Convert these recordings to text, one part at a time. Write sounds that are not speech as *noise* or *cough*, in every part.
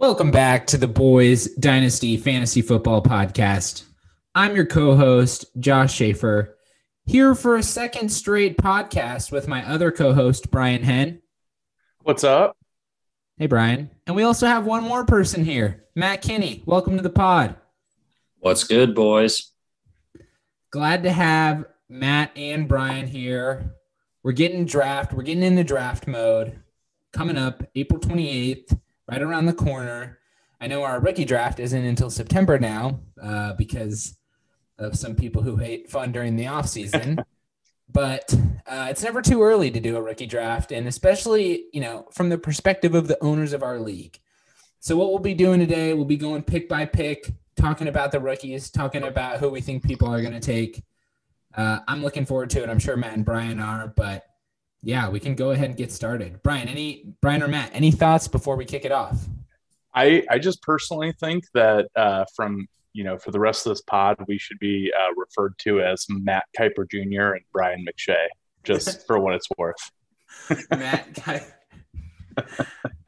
Welcome back to the Boys Dynasty Fantasy Football Podcast. I'm your co host, Josh Schaefer, here for a second straight podcast with my other co host, Brian Henn. What's up? Hey, Brian. And we also have one more person here, Matt Kinney. Welcome to the pod. What's good, boys? Glad to have Matt and Brian here. We're getting draft. We're getting into draft mode. Coming up April 28th, right around the corner. I know our rookie draft isn't until September now uh, because of some people who hate fun during the off season. *laughs* but uh, it's never too early to do a rookie draft, and especially you know from the perspective of the owners of our league. So what we'll be doing today, we'll be going pick by pick, talking about the rookies, talking about who we think people are going to take. Uh, I'm looking forward to it. I'm sure Matt and Brian are, but yeah, we can go ahead and get started. Brian, any Brian or Matt, any thoughts before we kick it off? I I just personally think that uh, from you know for the rest of this pod, we should be uh, referred to as Matt Kiper Jr. and Brian McShay, just *laughs* for what it's worth. *laughs* Matt Kiper.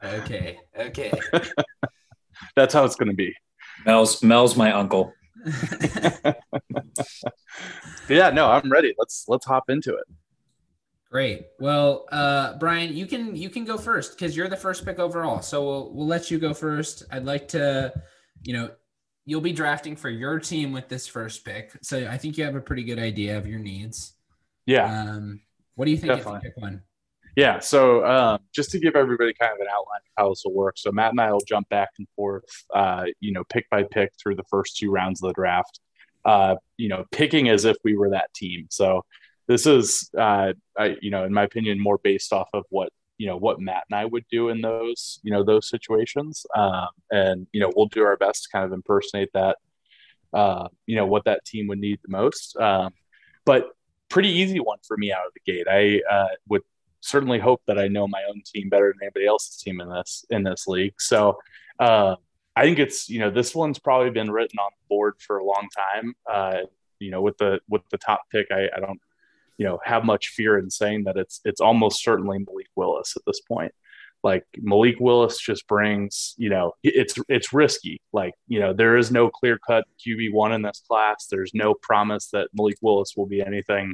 okay, okay. *laughs* That's how it's going to be. Mel's Mel's my uncle. yeah, no, I'm ready. Let's let's hop into it. Great. Well, uh, Brian, you can you can go first because you're the first pick overall. So we'll we'll let you go first. I'd like to, you know, you'll be drafting for your team with this first pick. So I think you have a pretty good idea of your needs. Yeah. Um, what do you think Definitely. if you pick one? Yeah. So um, just to give everybody kind of an outline of how this will work. So Matt and I will jump back and forth, uh, you know, pick by pick through the first two rounds of the draft. Uh, you know, picking as if we were that team. So this is, uh, I, you know, in my opinion, more based off of what you know what Matt and I would do in those you know those situations, um, and you know we'll do our best to kind of impersonate that, uh, you know what that team would need the most. Um, but pretty easy one for me out of the gate. I uh, would certainly hope that I know my own team better than anybody else's team in this in this league. So uh, I think it's you know this one's probably been written on the board for a long time. Uh, you know, with the with the top pick, I, I don't you know have much fear in saying that it's it's almost certainly Malik Willis at this point. Like Malik Willis just brings, you know, it's it's risky. Like you know, there is no clear cut QB one in this class. There's no promise that Malik Willis will be anything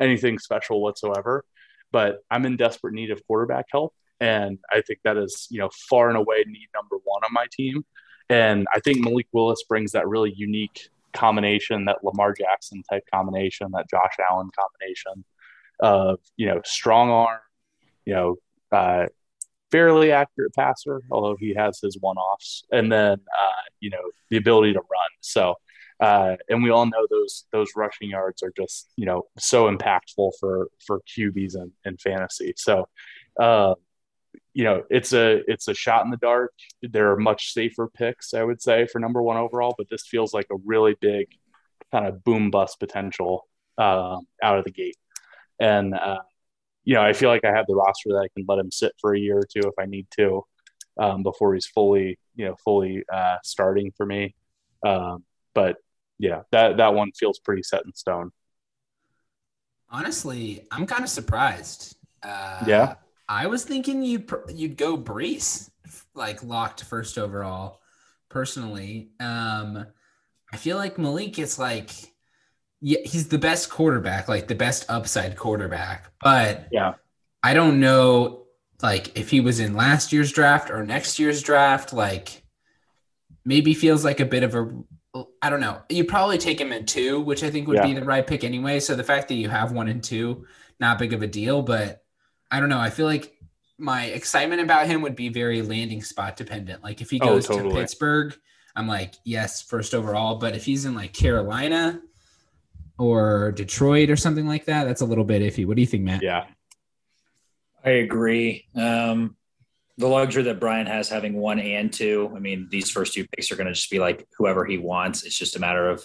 anything special whatsoever. But I'm in desperate need of quarterback help, and I think that is you know far and away need number one on my team. And I think Malik Willis brings that really unique combination, that Lamar Jackson type combination, that Josh Allen combination of, you know, strong arm, you know, uh, fairly accurate passer, although he has his one offs, and then, uh, you know, the ability to run. So, uh, and we all know those those rushing yards are just you know so impactful for for QBs and, and fantasy. So, uh, you know, it's a it's a shot in the dark. There are much safer picks, I would say, for number one overall, but this feels like a really big kind of boom bust potential uh, out of the gate. And uh, you know, I feel like I have the roster that I can let him sit for a year or two if I need to um, before he's fully, you know, fully uh, starting for me. Um, but yeah, that that one feels pretty set in stone. Honestly, I'm kind of surprised. Uh, yeah, I was thinking you'd you'd go Breece, like locked first overall. Personally, um, I feel like Malik is like, yeah, he's the best quarterback, like the best upside quarterback. But yeah, I don't know, like if he was in last year's draft or next year's draft, like maybe feels like a bit of a I don't know. You probably take him in two, which I think would yeah. be the right pick anyway. So the fact that you have one and two, not big of a deal. But I don't know. I feel like my excitement about him would be very landing spot dependent. Like if he oh, goes oh, totally. to Pittsburgh, I'm like, yes, first overall. But if he's in like Carolina or Detroit or something like that, that's a little bit iffy. What do you think, Matt? Yeah. I agree. Um, the luxury that Brian has having one and two. I mean, these first two picks are going to just be like whoever he wants. It's just a matter of,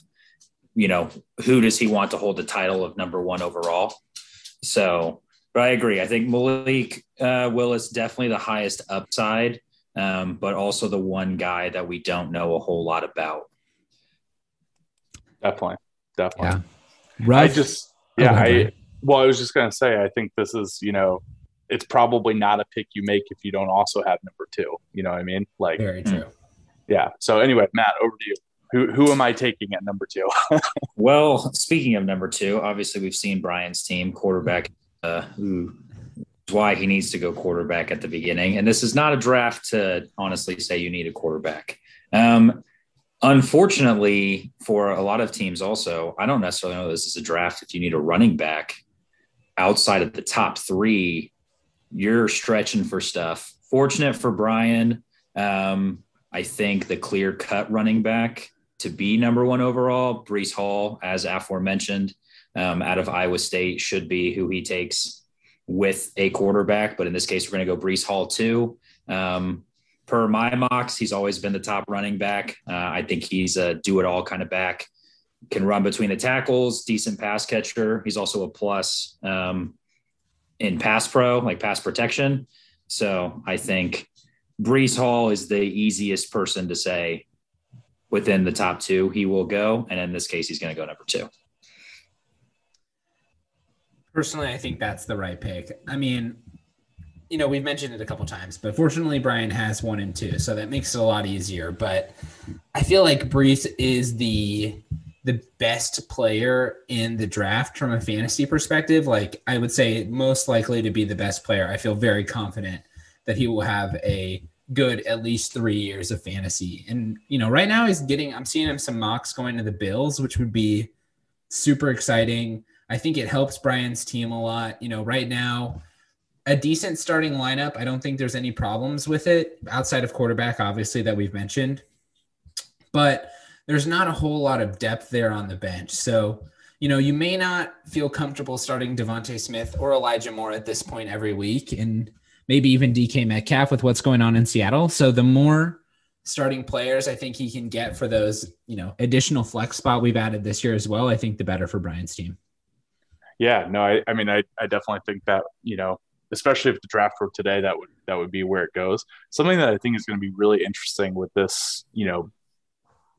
you know, who does he want to hold the title of number one overall? So but I agree. I think Malik uh, Willis definitely the highest upside, um, but also the one guy that we don't know a whole lot about. Definitely, definitely. Yeah. I just, yeah, I. Well, I was just gonna say, I think this is, you know, it's probably not a pick you make if you don't also have number two. You know what I mean? Like, very true. Yeah. So anyway, Matt, over to you. Who who am I taking at number two? *laughs* well, speaking of number two, obviously we've seen Brian's team quarterback. Uh, why he needs to go quarterback at the beginning, and this is not a draft to honestly say you need a quarterback. Um, unfortunately, for a lot of teams, also, I don't necessarily know this is a draft if you need a running back outside of the top three. You're stretching for stuff. Fortunate for Brian, um, I think the clear cut running back to be number one overall, Breece Hall, as aforementioned, um, out of Iowa State, should be who he takes with a quarterback. But in this case, we're going to go Breece Hall too. Um, per my mocks, he's always been the top running back. Uh, I think he's a do it all kind of back. Can run between the tackles, decent pass catcher. He's also a plus um, in pass pro, like pass protection. So I think Breece Hall is the easiest person to say within the top two he will go, and in this case, he's going to go number two. Personally, I think that's the right pick. I mean, you know, we've mentioned it a couple times, but fortunately, Brian has one and two, so that makes it a lot easier. But I feel like Breece is the the best player in the draft from a fantasy perspective. Like I would say, most likely to be the best player. I feel very confident that he will have a good at least three years of fantasy. And you know, right now he's getting. I'm seeing him some mocks going to the Bills, which would be super exciting. I think it helps Brian's team a lot. You know, right now a decent starting lineup. I don't think there's any problems with it outside of quarterback, obviously, that we've mentioned. But there's not a whole lot of depth there on the bench. So, you know, you may not feel comfortable starting DeVonta Smith or Elijah Moore at this point every week, and maybe even DK Metcalf with what's going on in Seattle. So the more starting players I think he can get for those, you know, additional flex spot we've added this year as well, I think the better for Brian's team. Yeah, no, I, I mean, I, I definitely think that, you know, especially if the draft were today, that would that would be where it goes. Something that I think is going to be really interesting with this, you know,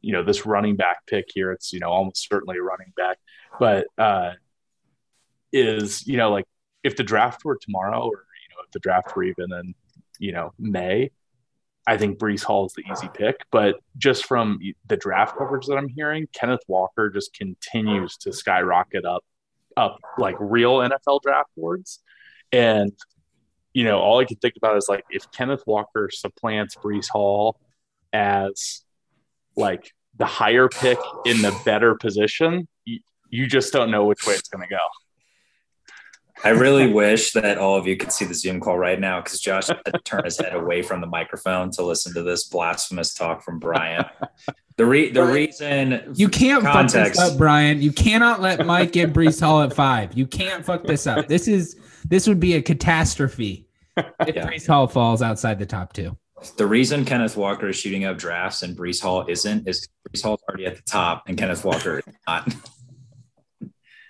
you know, this running back pick here. It's you know almost certainly a running back, but uh, is you know like if the draft were tomorrow, or you know if the draft were even in you know May, I think Breece Hall is the easy pick. But just from the draft coverage that I'm hearing, Kenneth Walker just continues to skyrocket up up like real NFL draft boards. And, you know, all I can think about is like if Kenneth Walker supplants Breece Hall as like the higher pick in the better position, you, you just don't know which way it's going to go. I really wish that all of you could see the Zoom call right now because Josh had to turn his head away from the microphone to listen to this blasphemous talk from Brian. The re- the reason you can't context, fuck this up, Brian. You cannot let Mike get Breece Hall at five. You can't fuck this up. This is this would be a catastrophe if yeah. Breece Hall falls outside the top two. The reason Kenneth Walker is shooting up drafts and Breece Hall isn't is Breece Hall's already at the top and Kenneth Walker is not.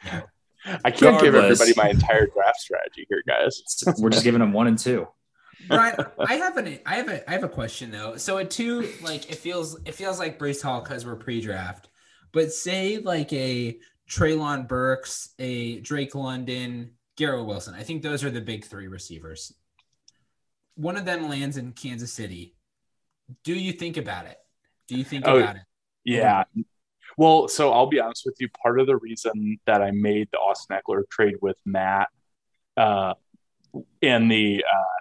I can't Regardless, give everybody my entire draft strategy here, guys. We're just giving them one and two. Brian, *laughs* I have an I have a I have a question though. So at two, like it feels it feels like Breece Hall because we're pre-draft, but say like a Treylon Burks, a Drake London, Garrett Wilson. I think those are the big three receivers. One of them lands in Kansas City. Do you think about it? Do you think oh, about it? Yeah. Well, so I'll be honest with you. Part of the reason that I made the Austin Ekeler trade with Matt uh, and the uh,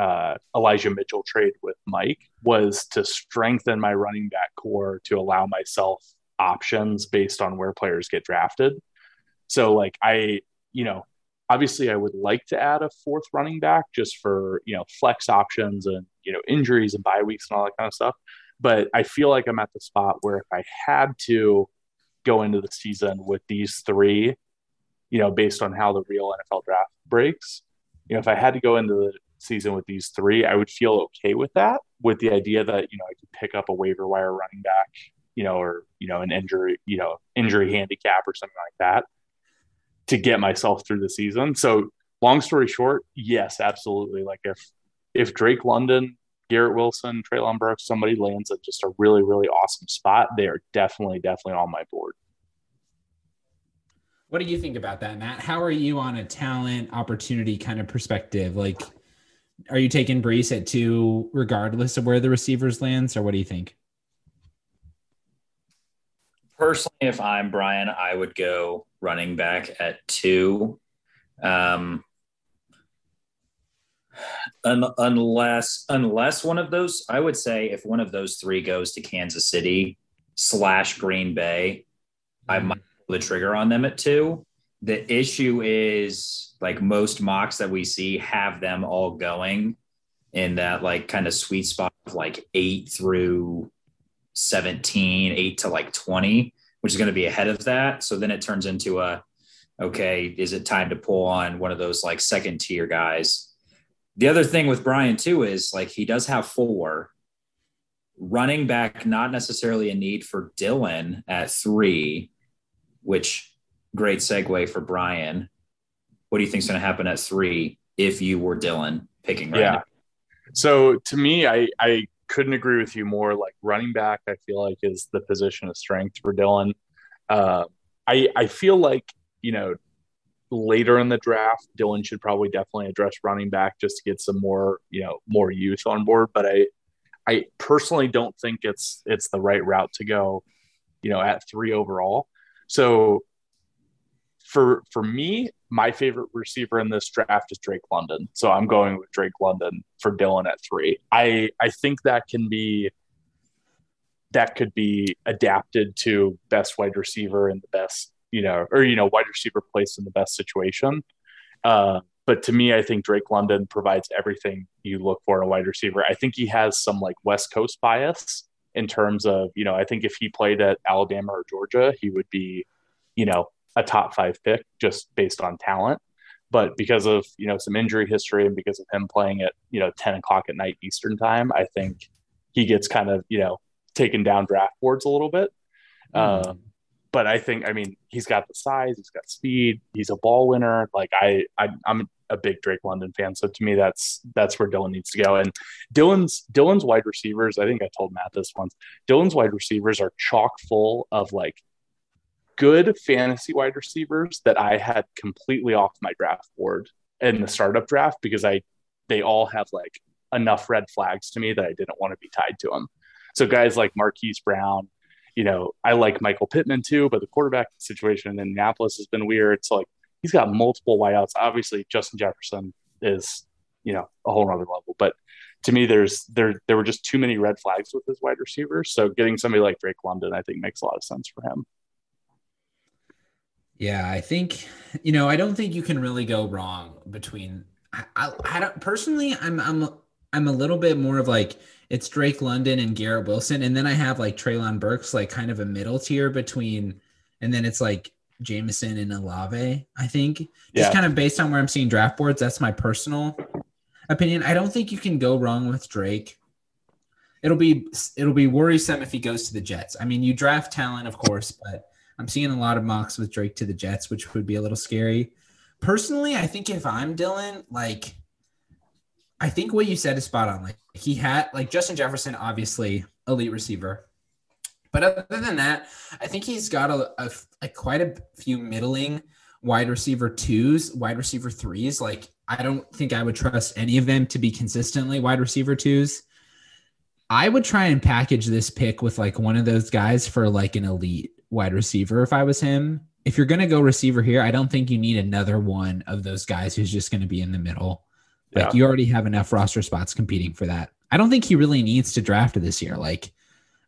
uh, Elijah Mitchell trade with Mike was to strengthen my running back core to allow myself options based on where players get drafted. So, like, I, you know, obviously I would like to add a fourth running back just for, you know, flex options and, you know, injuries and bye weeks and all that kind of stuff. But I feel like I'm at the spot where if I had to go into the season with these three, you know, based on how the real NFL draft breaks, you know, if I had to go into the season with these three, I would feel okay with that, with the idea that, you know, I could pick up a waiver wire running back, you know, or, you know, an injury, you know, injury mm-hmm. handicap or something like that to get myself through the season. So long story short, yes, absolutely. Like if if Drake London, Garrett Wilson, Treylon Burks, somebody lands at just a really, really awesome spot, they are definitely, definitely on my board. What do you think about that, Matt? How are you on a talent opportunity kind of perspective? Like, are you taking Breece at two regardless of where the receivers lands, or what do you think? Personally, if I'm Brian, I would go running back at two. Um, un- unless unless one of those, I would say if one of those three goes to Kansas City slash Green Bay, I Mm-hmm. might pull the trigger on them at two. The issue is like most mocks that we see have them all going in that like kind of sweet spot of like eight through 17, eight to like 20, which is going to be ahead of that. So then it turns into a okay, is it time to pull on one of those like second tier guys? The other thing with Brian too is like he does have four running back, not necessarily a need for Dylan at three, which great segue for Brian. What do you think is going to happen at three if you were Dylan picking right Yeah. now? So to me, I I couldn't agree with you more. Like running back, I feel like is the position of strength for Dylan. Uh, I I feel like you know later in the draft, Dylan should probably definitely address running back just to get some more you know more youth on board. But I I personally don't think it's it's the right route to go. You know, at three overall. So for for me, my favorite receiver in this draft is Drake London. So I'm going with Drake London for Dylan at three. I I think that can be that could be adapted to best wide receiver in the best, you know, or you know, wide receiver placed in the best situation. Uh, but to me, I think Drake London provides everything you look for in a wide receiver. I think he has some like West Coast bias in terms of, you know, I think if he played at Alabama or Georgia, he would be, you know, a top five pick just based on talent. But because of, you know, some injury history and because of him playing at, you know, 10 o'clock at night Eastern time, I think he gets kind of, you know, taken down draft boards a little bit. Um, but I think, I mean, he's got the size, he's got speed, he's a ball winner. Like I, I I'm a big Drake London fan, so to me, that's that's where Dylan needs to go. And Dylan's Dylan's wide receivers, I think I told Matt this once. Dylan's wide receivers are chock full of like good fantasy wide receivers that I had completely off my draft board in the startup draft because I they all have like enough red flags to me that I didn't want to be tied to them. So guys like Marquise Brown, you know, I like Michael Pittman too, but the quarterback situation in Indianapolis has been weird. So like he's got multiple wideouts. Obviously, Justin Jefferson is, you know, a whole other level. But to me, there's there there were just too many red flags with his wide receivers. So getting somebody like Drake London, I think, makes a lot of sense for him. Yeah, I think you know I don't think you can really go wrong between. I, I, I don't personally. I'm I'm I'm a little bit more of like it's Drake London and Garrett Wilson, and then I have like Treylon Burks, like kind of a middle tier between, and then it's like Jameson and Olave. I think just Yeah. kind of based on where I'm seeing draft boards. That's my personal opinion. I don't think you can go wrong with Drake. It'll be it'll be worrisome if he goes to the Jets. I mean, you draft talent, of course, but I'm seeing a lot of mocks with Drake to the Jets, which would be a little scary. Personally, I think if I'm Dylan, like I think what you said is spot on. Like he had like Justin Jefferson, obviously elite receiver. But other than that, I think he's got a, a, a quite a few middling wide receiver twos, wide receiver threes. Like I don't think I would trust any of them to be consistently wide receiver twos. I would try and package this pick with like one of those guys for like an elite wide receiver if I was him. If you're going to go receiver here, I don't think you need another one of those guys who's just going to be in the middle. Like Yeah. you already have enough roster spots competing for that. I don't think he really needs to draft this year. Like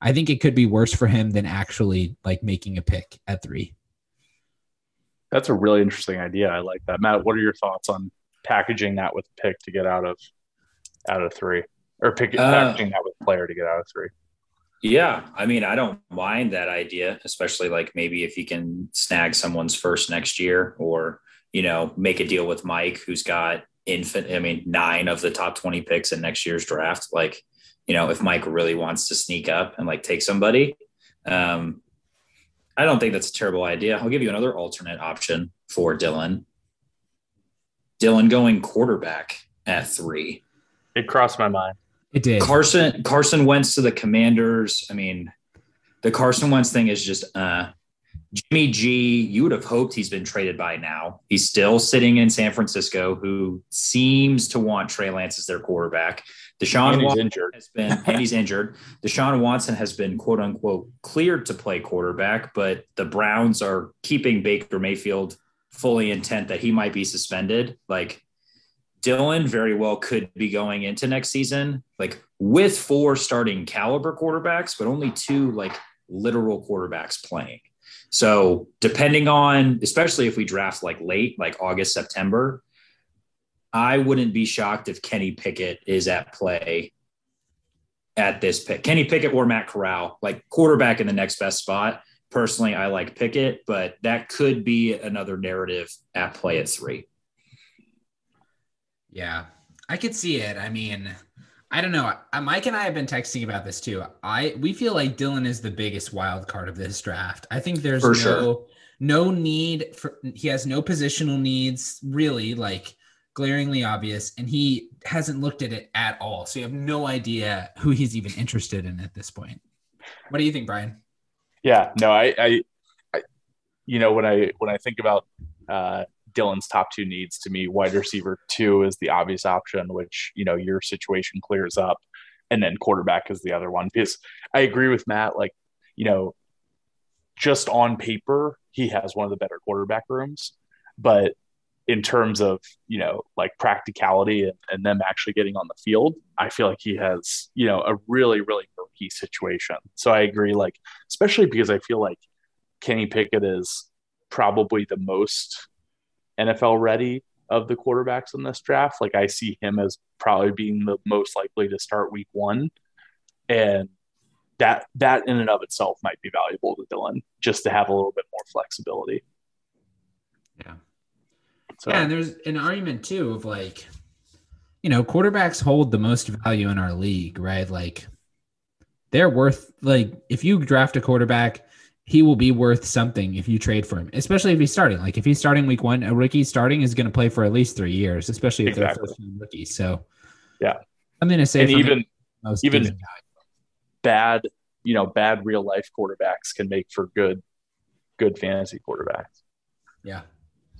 I think it could be worse for him than actually like making a pick at 3. That's a really interesting idea. I like that. Matt, what are your thoughts on packaging that with pick to get out of out of three, or pick, Uh, packaging that with player to get out of three? Yeah, I mean, I don't mind that idea, especially like maybe if you can snag someone's first next year, or you know, make a deal with Mike, who's got infant. I mean, nine of the top twenty picks in next year's draft. Like, you know, if Mike really wants to sneak up and like take somebody, um, I don't think that's a terrible idea. I'll give you another alternate option for Dylan. Dylan going quarterback at three. It crossed my mind. It did. Carson Carson Wentz to the Commanders. I mean, the Carson Wentz thing is just uh Jimmy G, you would have hoped he's been traded by now. He's still sitting in San Francisco, who seems to want Trey Lance as their quarterback. Deshaun Watson injured. has been and he's *laughs* injured. Deshaun Watson has been quote unquote cleared to play quarterback, but the Browns are keeping Baker Mayfield fully intent that he might be suspended. Like Dylan very well could be going into next season, like with four starting caliber quarterbacks, but only two like literal quarterbacks playing. So depending on, especially if we draft like late, like August, September, I wouldn't be shocked if Kenny Pickett is at play at this pick. Kenny Pickett or Matt Corral, like quarterback in the next best spot. Personally, I like Pickett, but that could be another narrative at play at three. Yeah, I could see it. I mean, I don't know. Mike and I have been texting about this too. I we feel like Dylan is the biggest wild card of this draft. I think there's For no sure. no need for he has no positional needs really like glaringly obvious and he hasn't looked at it at all. So you have no idea who he's even interested in at this point. What do you think, Brian? Yeah, no, I, I, I you know, when I when I think about uh, Dylan's top two needs, to me, wide receiver two is the obvious option, which you know your situation clears up, and then quarterback is the other one. Because I agree with Matt, like you know, just on paper, he has one of the better quarterback rooms, but in terms of you know like practicality and, and them actually getting on the field i feel like he has you know a really really murky situation so i agree like especially because i feel like kenny pickett is probably the most nfl ready of the quarterbacks in this draft like i see him as probably being the most likely to start week one and that that in and of itself might be valuable to dylan just to have a little bit more flexibility Yeah. so Yeah, and there's an argument too of like, you know, quarterbacks hold the most value in our league, right? Like they're worth like if you draft a quarterback, he will be worth something if you trade for him, especially if he's starting. Like if he's starting week one, a rookie starting is going to play for at least three years, especially if Exactly. they're first time rookies. So Yeah. something to say and even the most even- bad, you know, bad real life quarterbacks can make for good, good fantasy quarterbacks. Yeah,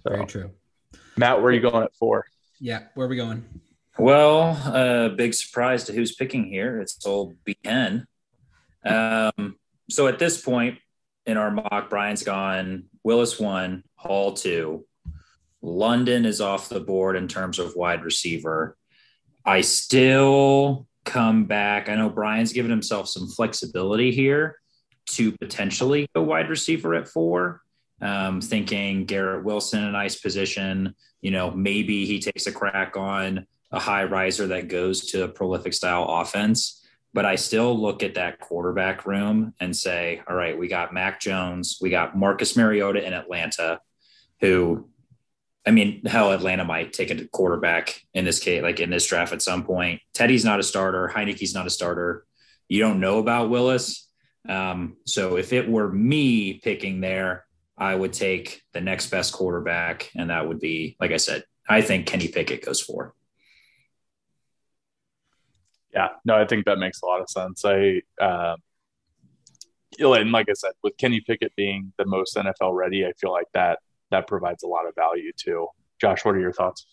So, very true. Matt, where are you going at four? Yeah, where are we going? Well, uh, big surprise to who's picking here. It's old Ben. Um, so at this point in our mock, Brian's gone. Willis one, Hall two. London is off the board in terms of wide receiver. I still come back. I know Brian's given himself some flexibility here to potentially go wide receiver at four. Um, thinking Garrett Wilson a nice position. You know, maybe he takes a crack on a high riser that goes to a prolific style offense. But I still look at that quarterback room and say, all right, we got Mac Jones, we got Marcus Mariota in Atlanta, who, I mean, hell, Atlanta might take a quarterback in this case, like in this draft at some point. Teddy's not a starter, Heinicke's not a starter. You don't know about Willis. Um, so if it were me picking there, I would take the next best quarterback, and that would be, like I said, I think Kenny Pickett goes for. Yeah, no, I think that makes a lot of sense. I, uh, and like I said, with Kenny Pickett being the most NFL ready, I feel like that that provides a lot of value too. Josh, what are your thoughts?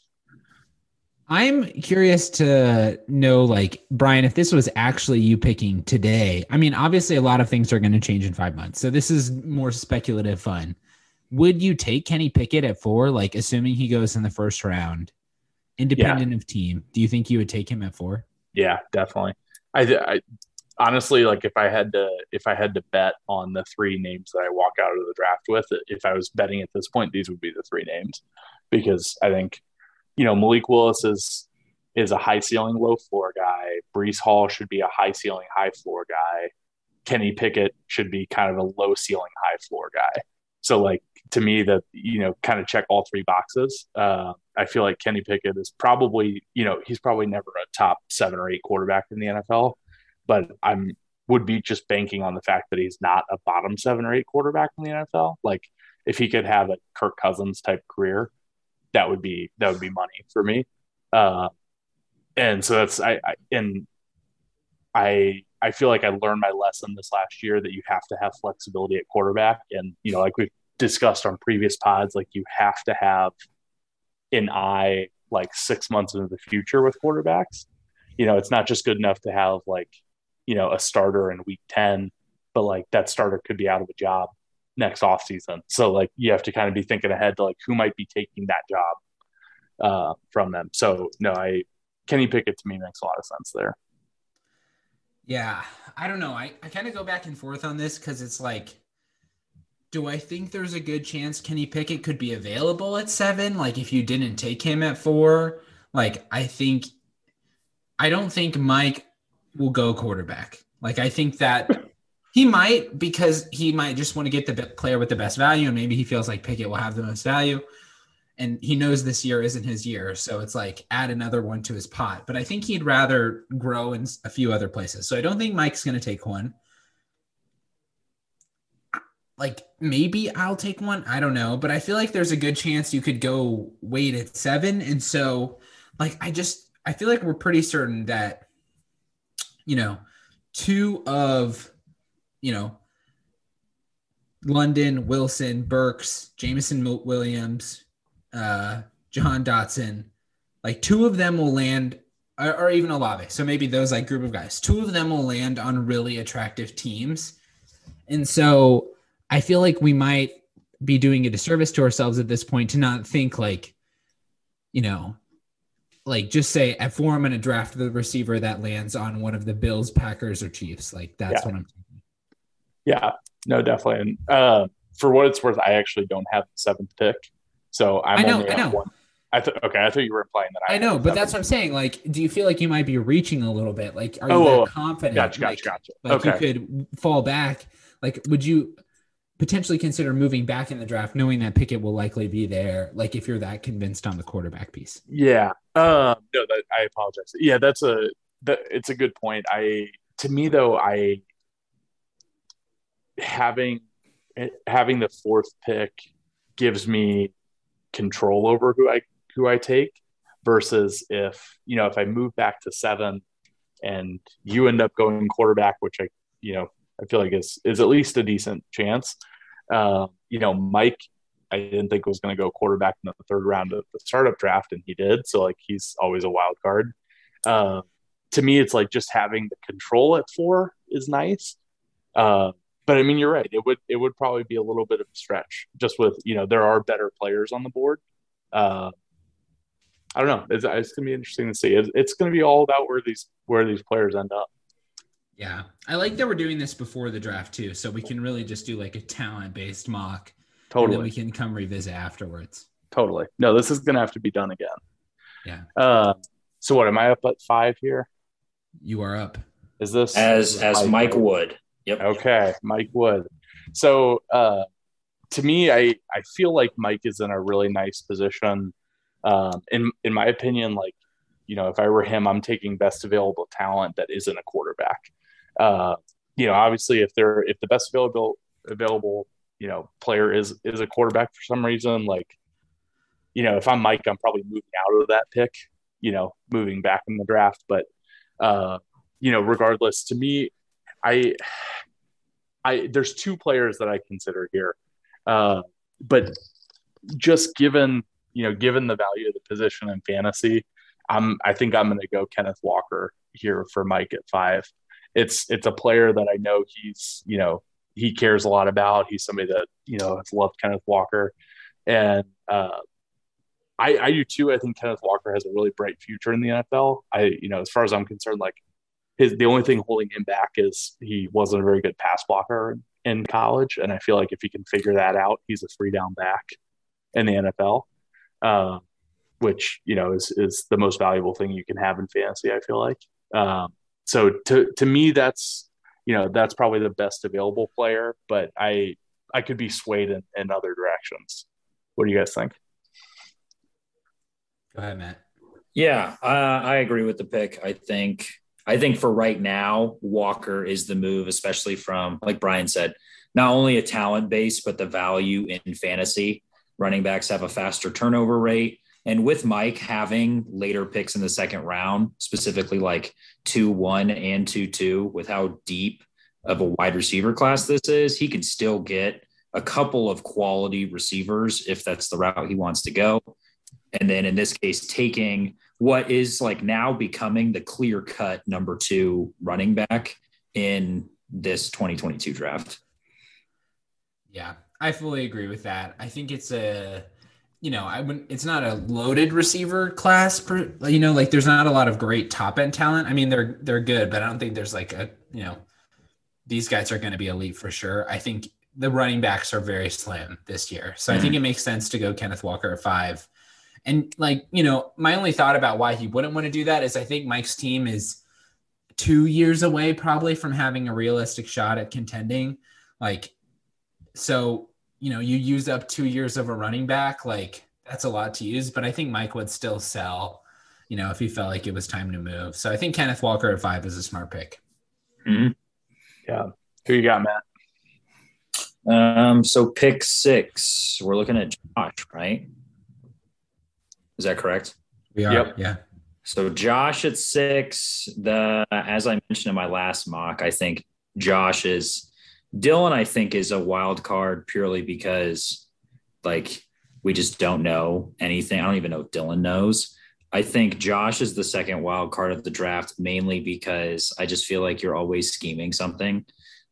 I'm curious to know, like, Brian, if this was actually you picking today. I mean, obviously, a lot of things are going to change in five months. So this is more speculative fun. Would you take Kenny Pickett at four, like, assuming he goes in the first round, independent of team? Do you think you would take him at four? Yeah, definitely. I, I honestly like if I had to if I had to bet on the three names that I walk out of the draft with, if I was betting at this point, these would be the three names because I think you know Malik Willis is is a high ceiling, low floor guy. Breece Hall should be a high ceiling, high floor guy. Kenny Pickett should be kind of a low ceiling, high floor guy. So like to me that you know kind of check all three boxes. Uh, I feel like Kenny Pickett is probably you know he's probably never a top seven or eight quarterback in the NFL, but I'm would be just banking on the fact that he's not a bottom seven or eight quarterback in the NFL. Like if he could have a Kirk Cousins type career, that would be that would be money for me. Uh, and so that's I, I and I I feel like I learned my lesson this last year that you have to have flexibility at quarterback. And you know, like we've discussed on previous pods, like you have to have an eye like six months into the future with quarterbacks. You know, it's not just good enough to have like, you know, a starter in week 10, but like that starter could be out of a job next off season. So like you have to kind of be thinking ahead to like who might be taking that job uh, from them. So no, I Kenny Pickett to me makes a lot of sense there. Yeah, I don't know. I, I kind of go back and forth on this because it's like, do I think there's a good chance Kenny Pickett could be available at seven? Like if you didn't take him at four, like I think, I don't think Mike will go quarterback. Like I think that he might because he might just want to get the player with the best value, and maybe he feels like Pickett will have the most value and he knows this year isn't his year. So it's like add another one to his pot. But I think he'd rather grow in a few other places. So I don't think Mike's going to take one. Like maybe I'll take one. I don't know. But I feel like there's a good chance you could go wait at seven. And so, like, I just, I feel like we're pretty certain that, you know, two of, you know, London, Wilson, Burks, Jameson Williams, uh, Jahan Dotson, like two of them will land, or, or even Olave. So maybe those like group of guys, two of them will land on really attractive teams. And so I feel like we might be doing a disservice to ourselves at this point to not think like, you know, like just say at four, I'm going to draft the receiver that lands on one of the Bills, Packers, or Chiefs. Like that's yeah. what I'm thinking. Yeah, no, definitely. And uh, for what it's worth, I actually don't have the seventh pick. So I'm I know, only I know. one. I thought okay, I thought you were implying that I, I know, but that's what I'm saying. Like, do you feel like you might be reaching a little bit? Like, are you oh, confident? Gotcha, like, gotcha, Like okay. you could fall back. Like, would you potentially consider moving back in the draft, knowing that Pickett will likely be there? Like, if you're that convinced on the quarterback piece. Yeah. Um. No, that, I apologize. Yeah, that's a that it's a good point. I to me though, I having having the fourth pick gives me control over who I who I take versus if you know if I move back to seven and you end up going quarterback, which I you know I feel like is is at least a decent chance. Uh, you know, Mike, I didn't think was going to go quarterback in the third round of the startup draft, and he did. So like he's always a wild card. Uh, to me, it's like just having the control at four is nice. Uh, but I mean, you're right. It would it would probably be a little bit of a stretch, just with you know there are better players on the board. Uh, I don't know. It's, it's going to be interesting to see. It's, it's going to be all about where these where these players end up. Yeah, I like that we're doing this before the draft too, so we can really just do like a talent based mock. Totally, we can come revisit afterwards. Totally. No, this is going to have to be done again. Yeah. Uh, so what am I up at five here? You are up. Is this as as Mike Wood? Yep. Okay, Mike Wood. So uh, to me, I I feel like Mike is in a really nice position. Um, in in my opinion, like you know, if I were him, I'm taking best available talent that isn't a quarterback. Uh, you know, obviously, if they're if the best available available you know player is is a quarterback for some reason, like you know, if I'm Mike, I'm probably moving out of that pick. You know, moving back in the draft, but uh, you know, regardless, to me, I, I there's two players that I consider here, uh, but just given you know given the value of the position in fantasy, I'm I think I'm going to go Kenneth Walker here for Mike at five. It's it's a player that I know he's you know he cares a lot about. He's somebody that you know has loved Kenneth Walker, and uh, I, I do too. I think Kenneth Walker has a really bright future in the NFL. I you know as far as I'm concerned, like his the only thing holding him back is he wasn't a very good pass blocker in college, and I feel like if he can figure that out, he's a three down back in the NFL, uh, which you know is is the most valuable thing you can have in fantasy. I feel like. Um, so to to me, that's you know that's probably the best available player, but I I could be swayed in, in other directions. What do you guys think? Go ahead, Matt. Yeah, uh, I agree with the pick. I think I think for right now, Walker is the move, especially from, like Brian said, not only a talent base, but the value in fantasy. Running backs have a faster turnover rate. And with Mike having later picks in the second round, specifically like 2 1 and 2 2, with how deep of a wide receiver class this is, he can still get a couple of quality receivers if that's the route he wants to go. And then in this case, taking what is like now becoming the clear cut number two running back in this 2022 draft. Yeah, I fully agree with that. I think it's a, you know, I wouldn't, it's not a loaded receiver class, per, you know, like there's not a lot of great top end talent. I mean, they're, they're good, but I don't think there's like a, you know, these guys are going to be elite for sure. I think the running backs are very slim this year. So mm-hmm. I think it makes sense to go Kenneth Walker at five. And like, you know, my only thought about why he wouldn't want to do that is I think Mike's team is two years away probably from having a realistic shot at contending. Like, so, you know, you use up two years of a running back, like that's a lot to use, but I think Mike would still sell, you know, if he felt like it was time to move. So I think Kenneth Walker at five is a smart pick. Mm-hmm. Yeah. Who you got, Matt? Um, so pick six, we're looking at Josh, right? Is that correct? We are. Yep. Yeah. So Josh at six. The as I mentioned in my last mock, I think Josh is Dylan. I think is a wild card purely because like we just don't know anything. I don't even know if Dylan knows. I think Josh is the second wild card of the draft, mainly because I just feel like you're always scheming something.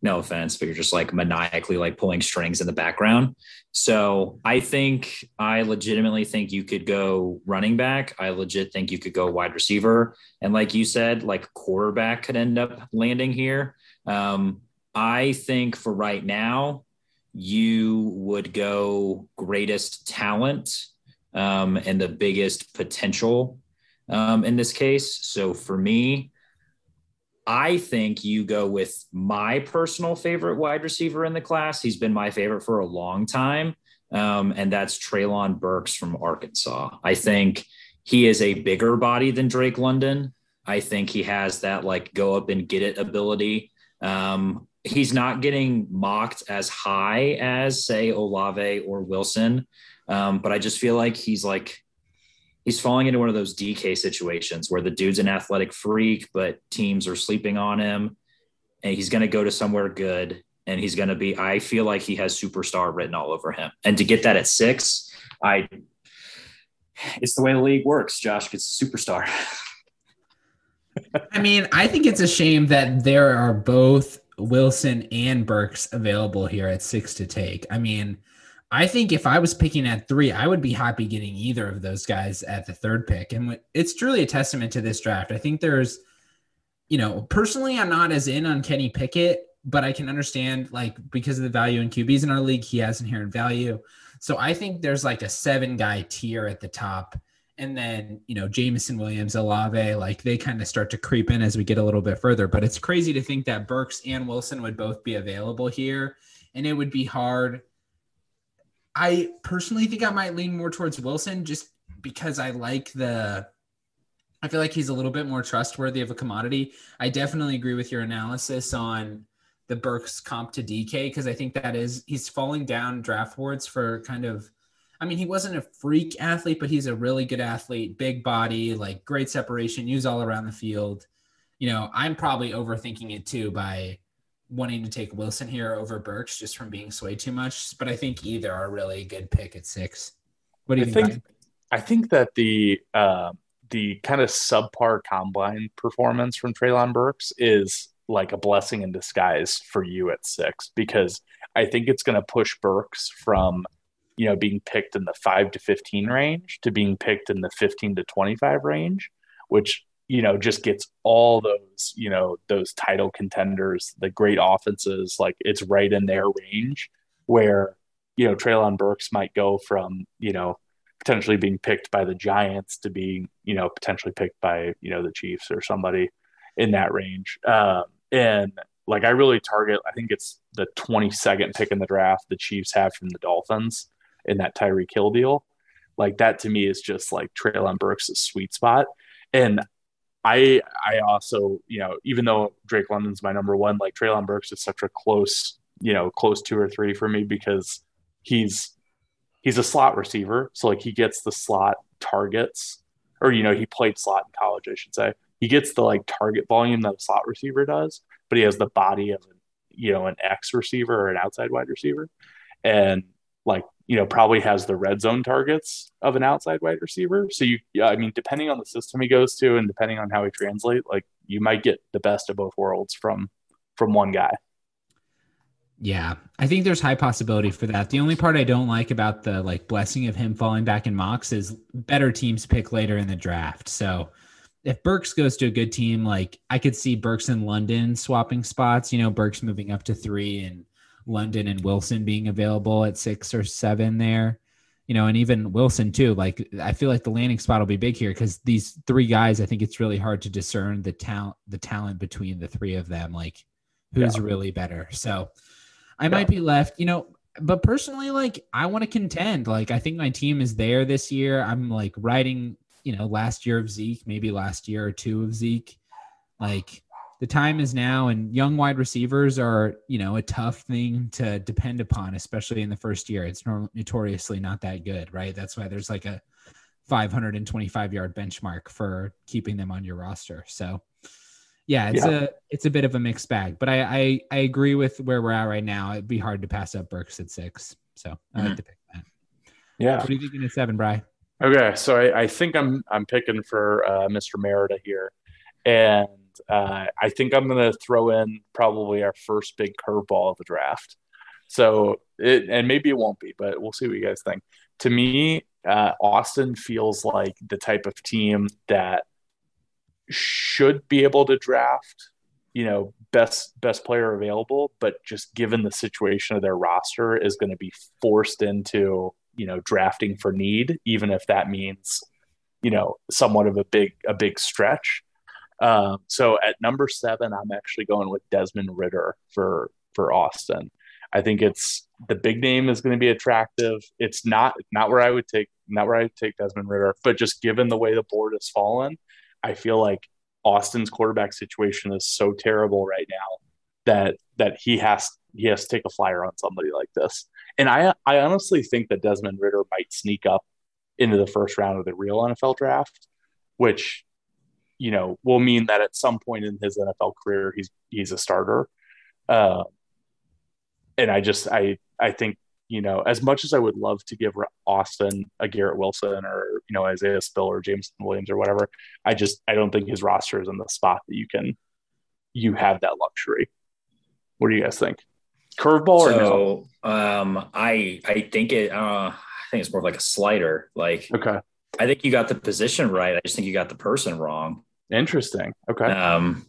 No offense, but you're just like maniacally like pulling strings in the background. So I think I legitimately think you could go running back. I legit think you could go wide receiver. And like you said, like quarterback could end up landing here. Um, I think for right now, you would go greatest talent um, and the biggest potential um, in this case. So for me, I think you go with my personal favorite wide receiver in the class. He's been my favorite for a long time, um, and that's Treylon Burks from Arkansas. I think he is a bigger body than Drake London. I think he has that like go up and get it ability. Um, he's not getting mocked as high as say Olave or Wilson, um, but I just feel like he's like he's falling into one of those DK situations where the dude's an athletic freak, but teams are sleeping on him, and he's going to go to somewhere good, and he's going to be. I feel like he has superstar written all over him, and to get that at six, I. It's the way the league works. Josh gets a superstar. *laughs* I mean, I think it's a shame that there are both Wilson and Burks available here at six to take. I mean, I think if I was picking at three, I would be happy getting either of those guys at the third pick. And it's truly a testament to this draft. I think there's, you know, personally, I'm not as in on Kenny Pickett, but I can understand like because of the value in QBs in our league, he has inherent value. So I think there's like a seven guy tier at the top. And then, you know, Jameson Williams, Olave, like they kind of start to creep in as we get a little bit further. But it's crazy to think that Burks and Wilson would both be available here. And it would be hard I personally think I might lean more towards Wilson just because I like the I feel like he's a little bit more trustworthy of a commodity. I definitely agree with your analysis on the Burks comp to DK because I think that is he's falling down draft boards for kind of I mean, he wasn't a freak athlete, but he's a really good athlete, big body, like great separation, use all around the field. You know, I'm probably overthinking it too by wanting to take Wilson here over Burks just from being swayed too much. But I think either are really a good pick at six. What do you I think? think I think that the uh, the kind of subpar combine performance from Treylon Burks is like a blessing in disguise for you at six because I think it's going to push Burks from you know being picked in the five to fifteen range to being picked in the fifteen to twenty five range, which you know, just gets all those, you know, those title contenders, the great offenses, like it's right in their range where, you know, Treylon Burks might go from, you know, potentially being picked by the Giants to being, you know, potentially picked by, you know, the Chiefs or somebody in that range. Um, and like I really target, I think it's the 22nd pick in the draft the Chiefs have from the Dolphins in that Tyreek Hill deal. Like that to me is just like Treylon Burks' sweet spot. And I I also you know even though Drake London's my number one, like Treylon Burks is such a close you know close two or three for me because he's he's a slot receiver, so like he gets the slot targets, or you know he played slot in college, I should say. He gets the like target volume that a slot receiver does, but he has the body of an, you know an X receiver or an outside wide receiver, and like you know probably has the red zone targets of an outside wide receiver. So you, yeah, I mean, depending on the system he goes to and depending on how he translate, like you might get the best of both worlds from from one guy. Yeah, I think there's high possibility for that. The only part I don't like about the like blessing of him falling back in mocks is better teams pick later in the draft. So if Burks goes to a good team, like I could see Burks and London swapping spots. You know, Burks moving up to three and London and Wilson being available at six or seven there. You know, and even Wilson too. Like I feel like the landing spot will be big here because these three guys. I think it's really hard to discern the talent, the talent between the three of them. Like who's yeah. really better. So I yeah. might be left. You know, but personally, like I want to contend. Like I think my team is there this year. I'm like riding you know, last year of Zeke, maybe last year or two of Zeke. Like the time is now, and young wide receivers are, you know, a tough thing to depend upon, especially in the first year. It's notoriously not that good, right? That's why there's like a 525 yard benchmark for keeping them on your roster. So, yeah, it's yeah. a it's a bit of a mixed bag, but I, I, I agree with where we're at right now. It'd be hard to pass up Burks at six, so I mm-hmm. like to pick that. Yeah. What are you thinking at seven, Bry? Okay, so I, I think I'm I'm picking for uh, Mr. Merida here, and uh, I think I'm going to throw in probably our first big curveball of the draft. So it and maybe it won't be, but we'll see what you guys think. To me, uh, Austin feels like the type of team that should be able to draft, you know, best best player available, but just given the situation of their roster, is going to be forced into you know drafting for need, even if that means you know somewhat of a big a big stretch. Um, so at number seven, I'm actually going with Desmond Ridder for for Austin. I think it's the big name is going to be attractive. It's not not where I would take not where I would take Desmond Ridder, but just given the way the board has fallen, I feel like Austin's quarterback situation is so terrible right now that that he has he has to take a flyer on somebody like this. And I I honestly think that Desmond Ridder might sneak up into the first round of the real NFL draft, which you know will mean that at some point in his NFL career he's he's a starter. Uh, and I just I I think you know as much as I would love to give Austin a Garrett Wilson or you know Isaiah Spiller or Jameson Williams or whatever, I just I don't think his roster is in the spot that you can you have that luxury. What do you guys think? Curveball so, or no? Um, I I think it. Uh, I think it's more like a slider. Like okay, I think you got the position right. I just think you got the person wrong. Interesting. Okay. Um,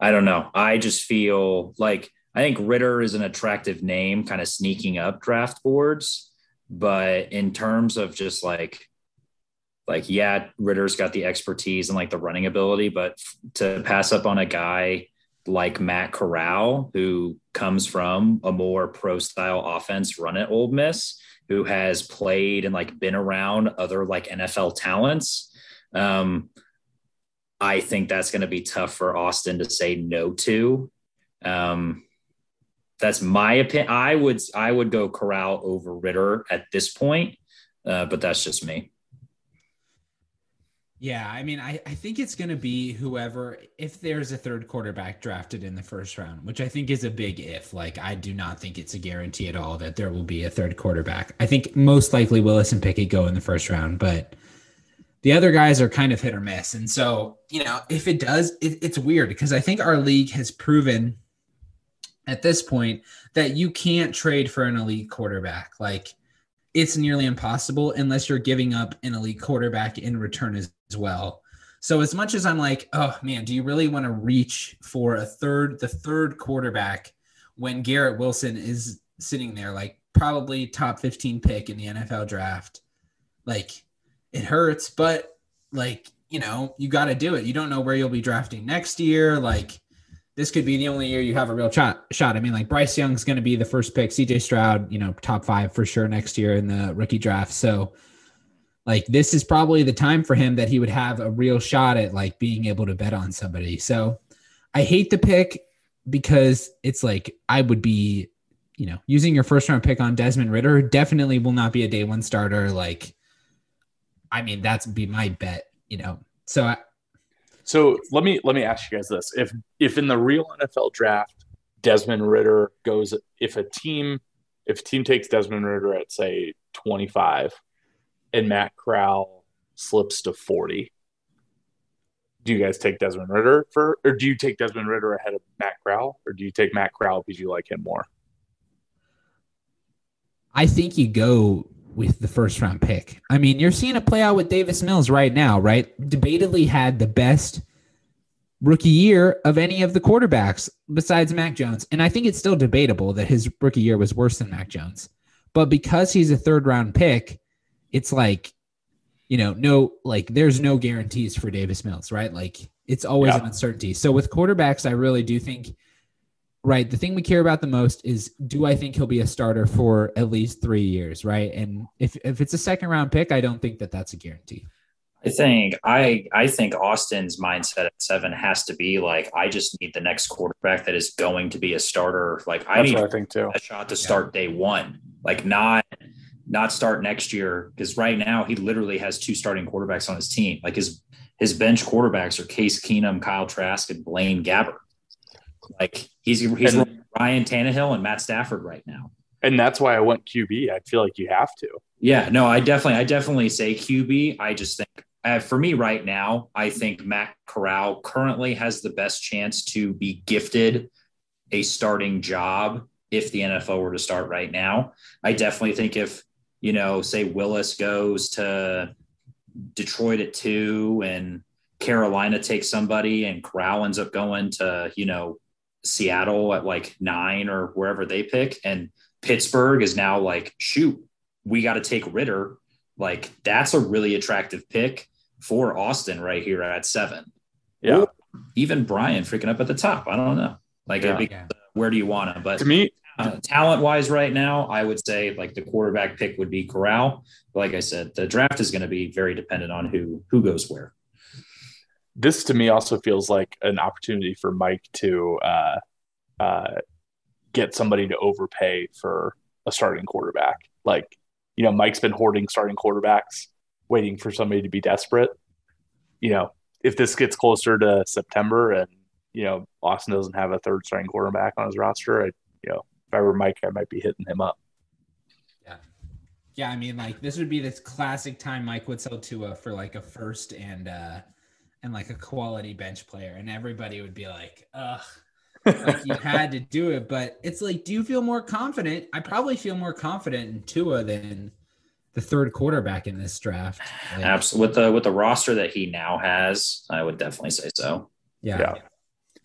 I don't know. I just feel like I think Ridder is an attractive name, kind of sneaking up draft boards. But in terms of just like, like yeah, Ridder's got the expertise and like the running ability, but to pass up on a guy like Matt Corral, who comes from a more pro style offense run at Ole Miss, who has played and like been around other like NFL talents. Um, I think that's going to be tough for Austin to say no to. Um, that's my opinion. I would I would go Corral over Ridder at this point, uh, but that's just me. Yeah, I mean, I, I think it's going to be whoever, if there's a third quarterback drafted in the first round, which I think is a big if. Like, I do not think it's a guarantee at all that there will be a third quarterback. I think most likely Willis and Pickett go in the first round, but the other guys are kind of hit or miss. And so, you know, if it does, it, it's weird because I think our league has proven at this point that you can't trade for an elite quarterback. Like, it's nearly impossible unless you're giving up an elite quarterback in return as well. So as much as I'm like, oh man, do you really want to reach for a third, the third quarterback when Garrett Wilson is sitting there, like probably top 15 pick in the NFL draft? Like it hurts, but like, you know, you got to do it. You don't know where you'll be drafting next year. Like this could be the only year you have a real shot. Shot. I mean, like Bryce Young's going to be the first pick. CJ Stroud, you know, top five for sure next year in the rookie draft. So like this is probably the time for him that he would have a real shot at like being able to bet on somebody. So I hate the pick because it's like I would be, you know, using your first round pick on Desmond Ridder definitely will not be a day one starter. Like, I mean, that's be my bet, you know. So I, so let me let me ask you guys this: if if in the real NFL draft Desmond Ridder goes, if a team if a team takes Desmond Ridder at say 25 and Matt Corral slips to 40, do you guys take Desmond Ridder for, or do you take Desmond Ridder ahead of Matt Corral, or do you take Matt Corral because you like him more? I think you go with the first round pick. I mean, you're seeing it play out with Davis Mills right now, right? Debatably had the best rookie year of any of the quarterbacks besides Mac Jones. And I think it's still debatable that his rookie year was worse than Mac Jones. But because he's a third round pick, it's like, you know, no, like there's no guarantees for Davis Mills, right? Like it's always yeah. an uncertainty. So with quarterbacks, I really do think, right, the thing we care about the most is do I think he'll be a starter for at least three years, right? And if, if it's a second round pick, I don't think that that's a guarantee. I think I I think Austin's mindset at seven has to be like I just need the next quarterback that is going to be a starter. Like I That's need I think too. a shot to start yeah. day one. Like not not start next year because right now he literally has two starting quarterbacks on his team. Like his his bench quarterbacks are Case Keenum, Kyle Trask, and Blaine Gabbert. Like he's he's and, Ryan Tannehill and Matt Stafford right now. And that's why I went QB. I feel like you have to. Yeah, no, I definitely, I definitely say QB. I just think uh, for me right now, I think Matt Corral currently has the best chance to be gifted a starting job if the NFL were to start right now. I definitely think if, you know, say Willis goes to Detroit at two and Carolina takes somebody and Corral ends up going to, you know, Seattle at like nine or wherever they pick. And Pittsburgh is now like, shoot, we got to take Ridder. Like, that's a really attractive pick for Austin right here at seven. Yeah. Or even Brian freaking up at the top. I don't know. Like, yeah. be, where do you want him? But to me, uh, talent wise, right now, I would say like the quarterback pick would be Corral. But like I said, the draft is going to be very dependent on who who goes where. This to me also feels like an opportunity for Mike to uh, uh, get somebody to overpay for a starting quarterback. Like, you know, Mike's been hoarding starting quarterbacks waiting for somebody to be desperate. You know, if this gets closer to September and you know Austin doesn't have a third starting quarterback on his roster, I you know if I were Mike, I might be hitting him up. Yeah, yeah. I mean, like this would be this classic time Mike would sell Tua for like a first and uh and like a quality bench player, and everybody would be like, ugh. like you *laughs* had to do it, but it's like, do you feel more confident? I probably feel more confident in Tua than the third quarterback in this draft. Like, Absolutely, with the with the roster that he now has, I would definitely say so. Yeah. yeah.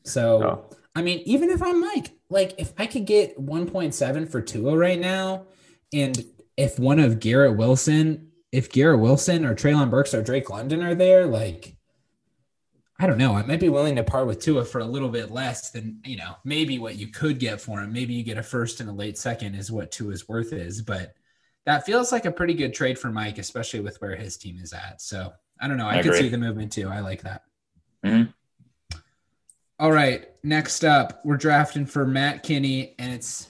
So. I mean, even if I'm Mike, like if I could get 1.7 for Tua right now, and if one of Garrett Wilson, if Garrett Wilson or Treylon Burks or Drake London are there, like I don't know. I might be willing to part with Tua for a little bit less than, you know, maybe what you could get for him. Maybe you get a first and a late second is what Tua's worth is. But that feels like a pretty good trade for Mike, especially with where his team is at. So I don't know. I, I could see the movement too. I like that. Mm-hmm. All right. Next up, we're drafting for Matt Kinney, and it's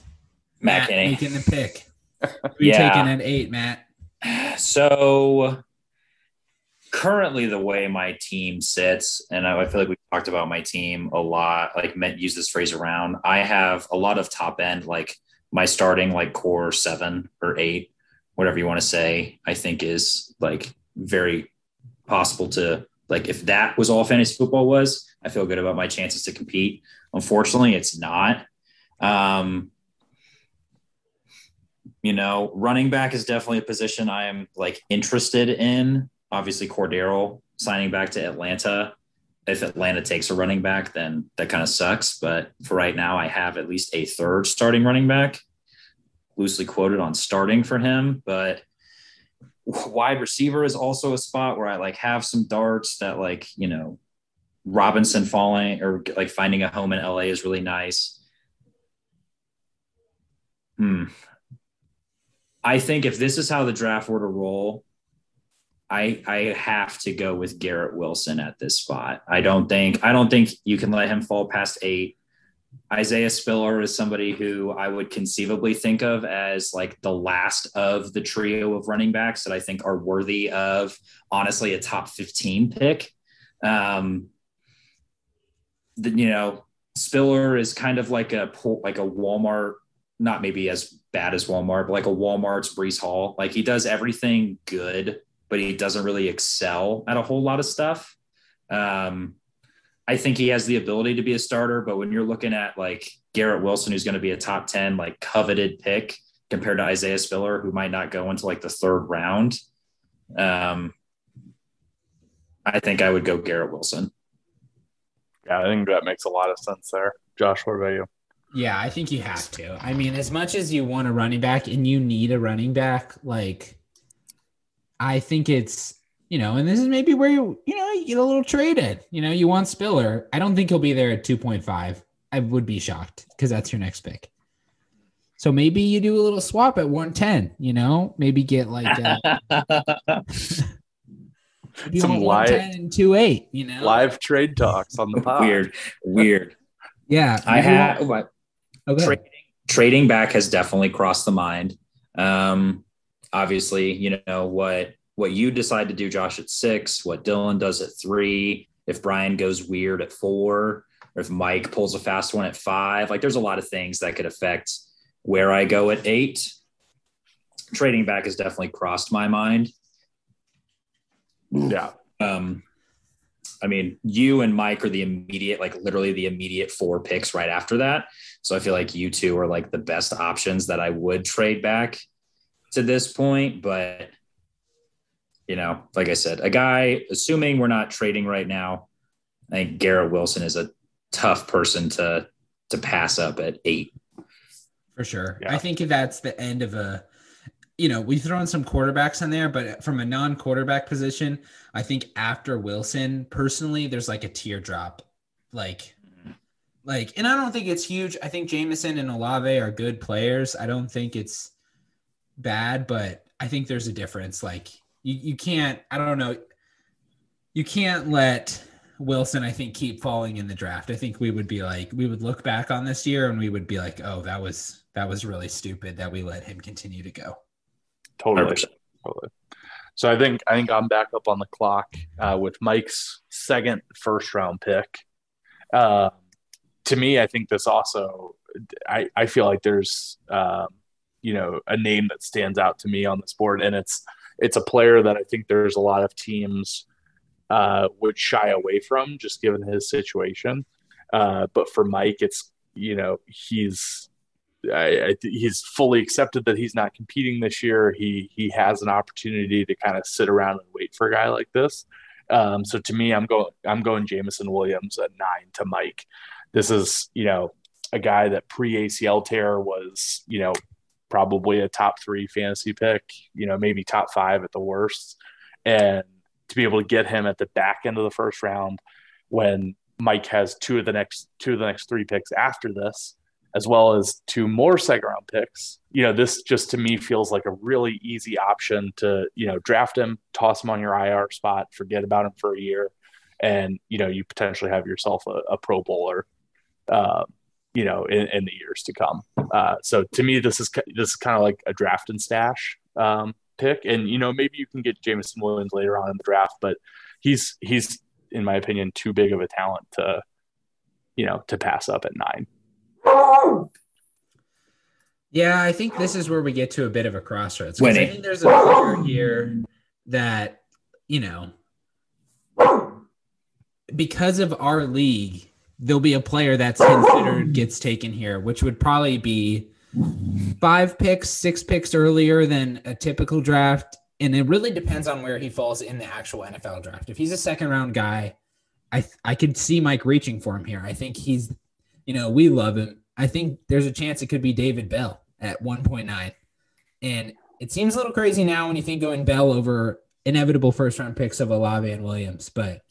Matt, Matt Kinney making the pick. *laughs* Who yeah. taking at eight, Matt? So currently the way my team sits, and I feel like we talked about my team a lot, like meant use this phrase around. I have a lot of top end, like my starting like core seven or eight whatever you want to say, I think is like very possible to like if that was all fantasy football was, I feel good about my chances to compete. Unfortunately, it's not. Um, you know, running back is definitely a position I am like interested in. Obviously, Cordarrelle signing back to Atlanta. If Atlanta takes a running back, then that kind of sucks. But for right now, I have at least a third starting running back loosely quoted on starting for him, but wide receiver is also a spot where I like have some darts that like, you know, Robinson falling or like finding a home in LA is really nice. Hmm. I think if this is how the draft were to roll, I I have to go with Garrett Wilson at this spot. I don't think I don't think you can let him fall past eight. Isaiah Spiller is somebody who I would conceivably think of as like the last of the trio of running backs that I think are worthy of honestly a top 15 pick. Um, the, you know, Spiller is kind of like a like a Walmart not maybe as bad as Walmart, but like a Walmart's Breece Hall. Like he does everything good, but he doesn't really excel at a whole lot of stuff. Um, I think he has the ability to be a starter, but when you're looking at like Garrett Wilson, who's going to be a top 10, like coveted pick compared to Isaiah Spiller, who might not go into like the third round, um, I think I would go Garrett Wilson. Yeah, I think that makes a lot of sense there. Josh, what about you? Yeah, I think you have to. I mean, as much as you want a running back and you need a running back, like I think it's you know, and this is maybe where you you know you get a little traded. You know, you want Spiller. I don't think he'll be there at two point five. I would be shocked because that's your next pick. So maybe you do a little swap at one ten. You know, maybe get like a, *laughs* *laughs* some live and two eight. You know, live trade talks on the *laughs* pod. weird, weird. Yeah, I have what okay. trading, trading back has definitely crossed the mind. Um, obviously, you know what what you decide to do, Josh, at six, what Dylan does at three, if Brian goes weird at four, or if Mike pulls a fast one at five. Like there's a lot of things that could affect where I go at eight. Trading back has definitely crossed my mind. Yeah. Um, I mean, you and Mike are the immediate, like literally the immediate four picks right after that. So I feel like you two are like the best options that I would trade back to this point. But you know, like I said, a guy, assuming we're not trading right now, I think Garrett Wilson is a tough person to to pass up at eight. For sure. Yeah. I think that's the end of a you know, we throw in some quarterbacks in there, but from a non-quarterback position, I think after Wilson, personally, there's like a teardrop. Like like, and I don't think it's huge. I think Jameson and Olave are good players. I don't think it's bad, but I think there's a difference. Like you, you can't, I don't know. You can't let Wilson, I think, keep falling in the draft. I think we would be like, we would look back on this year and we would be like, oh, that was, that was really stupid that we let him continue to go. Totally. 100%. Totally. So I think I think I'm back up on the clock uh, with Mike's second first round pick. Uh, to me, I think this also I, I feel like there's um, you know a name that stands out to me on this board, and it's it's a player that I think there's a lot of teams uh, would shy away from just given his situation. Uh, but for Mike, it's you know he's I, I, he's fully accepted that he's not competing this year. He he has an opportunity to kind of sit around and wait for a guy like this. Um, so to me, I'm going I'm going Jameson Williams at nine to Mike. This is you know a guy that pre ACL tear was you know probably a top three fantasy pick. You know maybe top five at the worst, and to be able to get him at the back end of the first round when Mike has two of the next two of the next three picks after this as well as two more second round picks. You know, this just to me feels like a really easy option to, you know, draft him, toss him on your IR spot, forget about him for a year, and, you know, you potentially have yourself a, a pro bowler, uh, you know, in, in, the years to come. Uh, so to me, this is, this is kind of like a draft and stash um, pick. And, you know, maybe you can get Jameson Williams later on in the draft, but he's, he's, in my opinion, too big of a talent to, you know, to pass up at nine. Yeah, I think this is where we get to a bit of a crossroads. I think there's a player here that, you know, because of our league, there'll be a player that's considered *coughs* gets taken here, which would probably be five picks, six picks earlier than a typical draft. And it really depends on where he falls in the actual NFL draft. If he's a second round guy, I I could see Mike reaching for him here. I think he's, you know, we love him. I think there's a chance it could be David Bell at 1.9. And it seems a little crazy now when you think going Bell over inevitable first round picks of Olave and Williams, but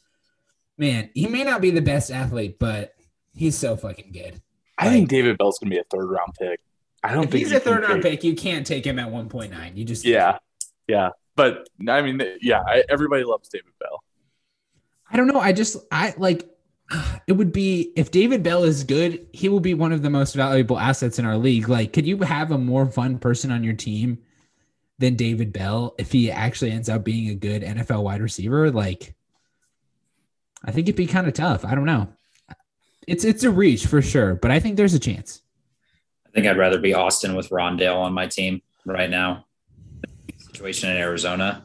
man, he may not be the best athlete, but he's so fucking good. I think David Bell's gonna be a third round pick. I don't think he's a third round pick, you can't take him at 1.9. You just Yeah, yeah, but I mean, yeah, I, everybody loves David Bell. I don't know. I just I like it would be if David Bell is good, he will be one of the most valuable assets in our league. Like, could you have a more fun person on your team than David Bell if he actually ends up being a good NFL wide receiver? Like, I think it'd be kind of tough. I don't know. It's it's a reach for sure, but I think there's a chance. I think I'd rather be Austin with Rondale on my team right now. Situation in Arizona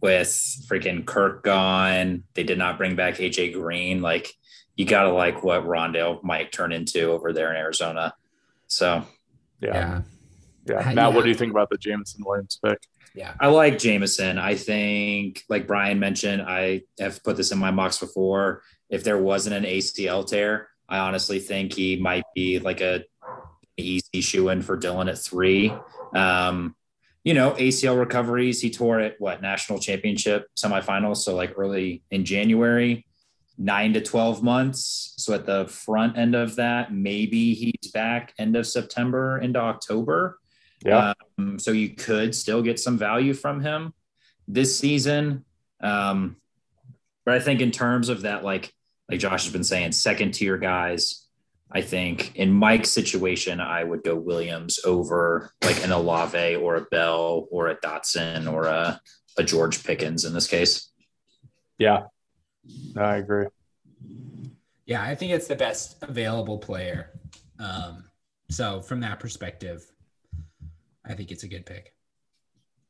with freaking Kirk gone. They did not bring back AJ Green. Like you gotta like what Rondale might turn into over there in Arizona. So yeah. Yeah. yeah. Matt, what do you think about the Jameson Williams pick? Yeah. I like Jameson. I think, like Brian mentioned, I have put this in my mocks before. If there wasn't an ACL tear, I honestly think he might be like a easy shoe in for Dylan at three. Um, you know, ACL recoveries. He tore it what national championship semifinals, so like early in January, nine to twelve months. So at the front end of that, maybe he's back end of September into October. Yeah. Um, so you could still get some value from him this season. Um, but I think in terms of that, like like Josh has been saying, second tier guys I think in Mike's situation, I would go Williams over like an Olave or a Bell or a Dotson or a, a George Pickens in this case. Yeah, I agree. Yeah, I think it's the best available player. Um, so from that perspective, I think it's a good pick.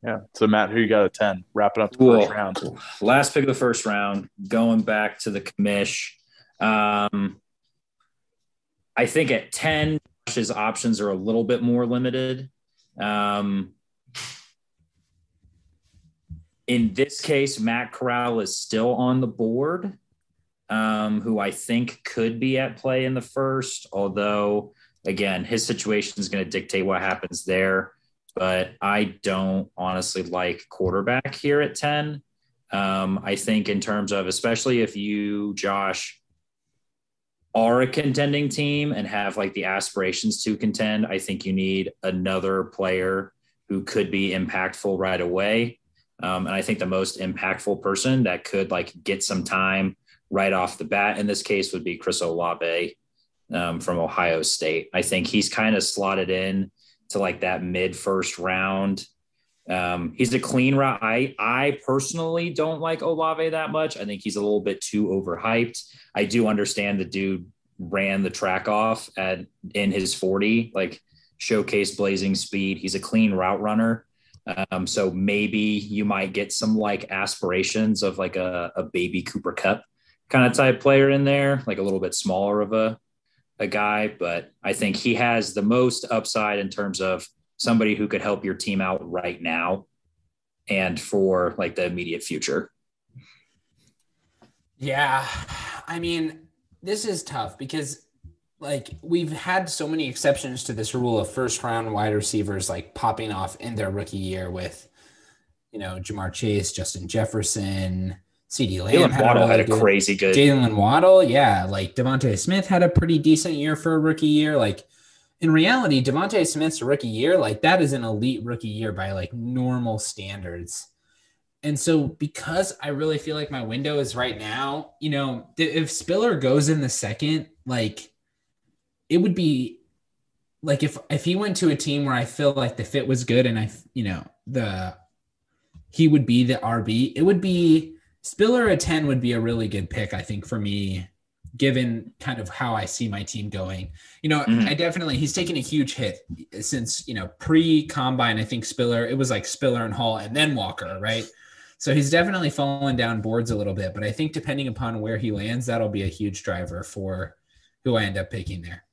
Yeah. So Matt, who you got at 10? Wrapping up the cool. first round. Last pick of the first round, going back to the commish. Um, I think at 10, his options are a little bit more limited. Um, in this case, Matt Corral is still on the board, um, who I think could be at play in the first, although, again, his situation is going to dictate what happens there. But I don't honestly like quarterback here at 10. Um, I think, in terms of, especially if you, Josh, are a contending team and have like the aspirations to contend, I think you need another player who could be impactful right away. Um, and I think the most impactful person that could like get some time right off the bat in this case would be Chris Olave um, from Ohio State. I think he's kind of slotted in to like that mid first round. Um, he's a clean route. I I personally don't like Olave that much. I think he's a little bit too overhyped. I do understand the dude ran the track off at in his 40, like showcase blazing speed. He's a clean route runner. Um, so maybe you might get some like aspirations of like a, a baby Cooper Kupp kind of type player in there, like a little bit smaller of a, a guy. But I think he has the most upside in terms of somebody who could help your team out right now and for like the immediate future. Yeah. I mean, this is tough because like we've had so many exceptions to this rule of first round wide receivers like popping off in their rookie year with you know Ja'Marr Chase, Justin Jefferson, CeeDee Lamb had, Waddle a, really had a crazy good. Jaylen Waddle, yeah, like DeVonta Smith had a pretty decent year for a rookie year. Like in reality, DeVonta Smith's rookie year, like that is an elite rookie year by like normal standards. And so, because I really feel like my window is right now, you know, if Spiller goes in the second, like it would be like if if he went to a team where I feel like the fit was good and I, you know, the he would be the RB, it would be Spiller at 10 would be a really good pick, I think, for me, given kind of how I see my team going. You know, mm-hmm. I definitely he's taken a huge hit since, you know, pre-combine, I think Spiller, it was like Spiller and Hall and then Walker, right? So he's definitely fallen down boards a little bit, but I think depending upon where he lands, that'll be a huge driver for who I end up picking there.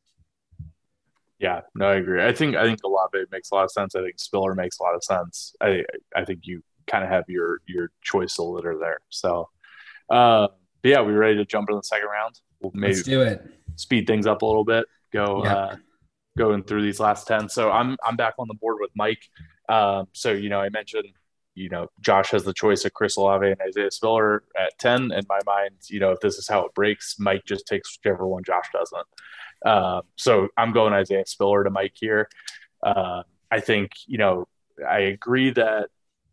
Yeah, no, I agree. I think I think Olave makes a lot of sense. I think Spiller makes a lot of sense. I I think you kind of have your your choice of litter there. So, uh, but yeah, we ready to jump in the second round? We'll maybe Let's do it. Speed things up a little bit. Go yep. uh, going through these last ten. So I'm I'm back on the board with Mike. Um, so you know, I mentioned you know, Josh has the choice of Chris Olave and Isaiah Spiller at 10. In my mind, you know, if this is how it breaks, Mike just takes whichever one Josh doesn't. Uh, so I'm going Isaiah Spiller to Mike here. Uh, I think, you know, I agree that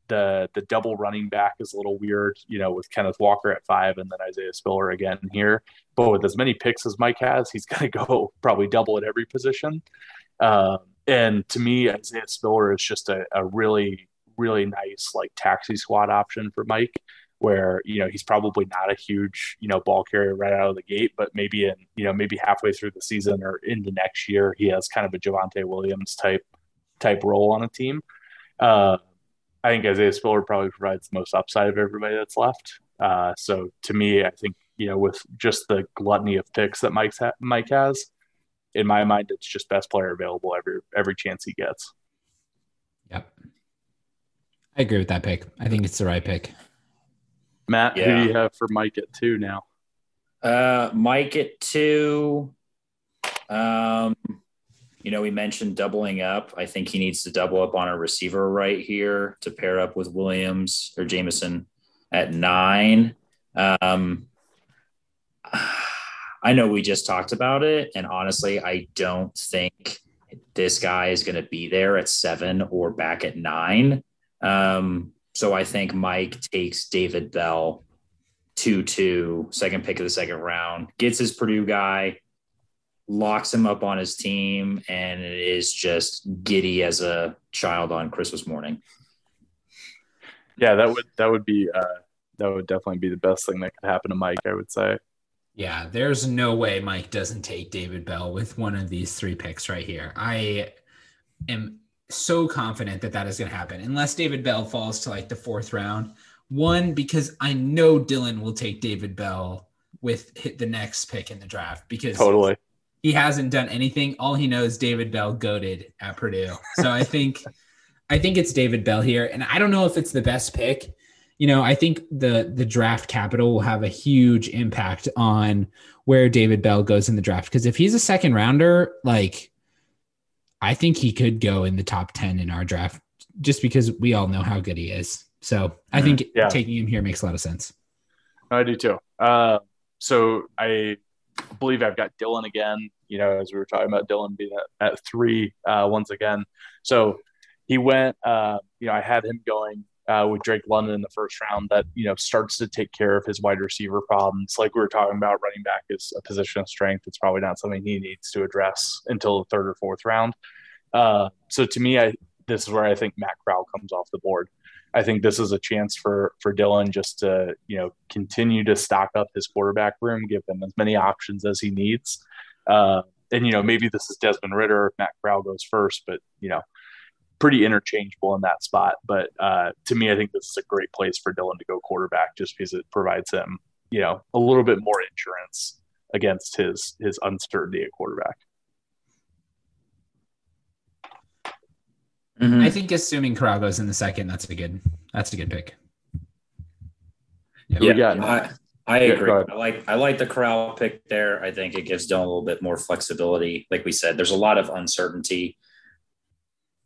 the the double running back is a little weird, you know, with Kenneth Walker at five and then Isaiah Spiller again here. But with as many picks as Mike has, he's *laughs* going to go probably double at every position. Um, and to me, Isaiah Spiller is just a, a really really nice like taxi squad option for Mike. where you know he's probably not a huge you know ball carrier right out of the gate, but maybe in you know maybe halfway through the season or into next year he has kind of a Javonte Williams type type role on a team. Uh, I think Isaiah Spiller probably provides the most upside of everybody that's left. Uh, so to me, I think you know with just the gluttony of picks that Mike's ha- Mike has, in my mind, it's just best player available every every chance he gets. Yep, I agree with that pick. I think it's the right pick. Matt, yeah. who do you have for Mike at two now? Uh, Mike at two. Um, you know, we mentioned doubling up. I think he needs to double up on a receiver right here to pair up with Williams or Jameson at nine. Um, I know we just talked about it, and honestly, I don't think this guy is going to be there at seven or back at nine. Um, so I think Mike takes David Bell 2 2, second pick of the second round, gets his Purdue guy, locks him up on his team, and it is just giddy as a child on Christmas morning. Yeah, that would that would be uh, that would definitely be the best thing that could happen to Mike. I would say. Yeah, there's no way Mike doesn't take David Bell with one of these three picks right here. I am so confident that that is going to happen unless David Bell falls to like the fourth round. One, because I know Dylan will take David Bell with hit the next pick in the draft because totally he hasn't done anything. All he knows David Bell goaded at Purdue. So I think *laughs* I think it's David Bell here. And I don't know if it's the best pick. You know, I think the the draft capital will have a huge impact on where David Bell goes in the draft. Because if he's a second rounder, like I think he could go in the top 10 in our draft just because we all know how good he is. So I think mm-hmm. yeah. taking him here makes a lot of sense. I do too. Uh, so I believe I've got Dylan again, you know, as we were talking about Dylan being at, at three uh, once again. So he went, uh, you know, I had him going uh, with Drake London in the first round that, you know, starts to take care of his wide receiver problems. Like we were talking about, running back is a position of strength. It's probably not something he needs to address until the third or fourth round. Uh, so to me, I this is where I think Matt Corral comes off the board. I think this is a chance for for Dylan just to you know continue to stock up his quarterback room, give him as many options as he needs. Uh, and you know maybe this is Desmond Ridder if Matt Corral goes first, but you know pretty interchangeable in that spot. But uh, to me, I think this is a great place for Dylan to go quarterback just because it provides him you know a little bit more insurance against his his uncertainty at quarterback. Mm-hmm. I think assuming Corral goes in the second, that's a good that's a good pick. Yeah, yeah I, I agree. I like I like the Corral pick there. I think it gives Dylan a little bit more flexibility. Like we said, there's a lot of uncertainty.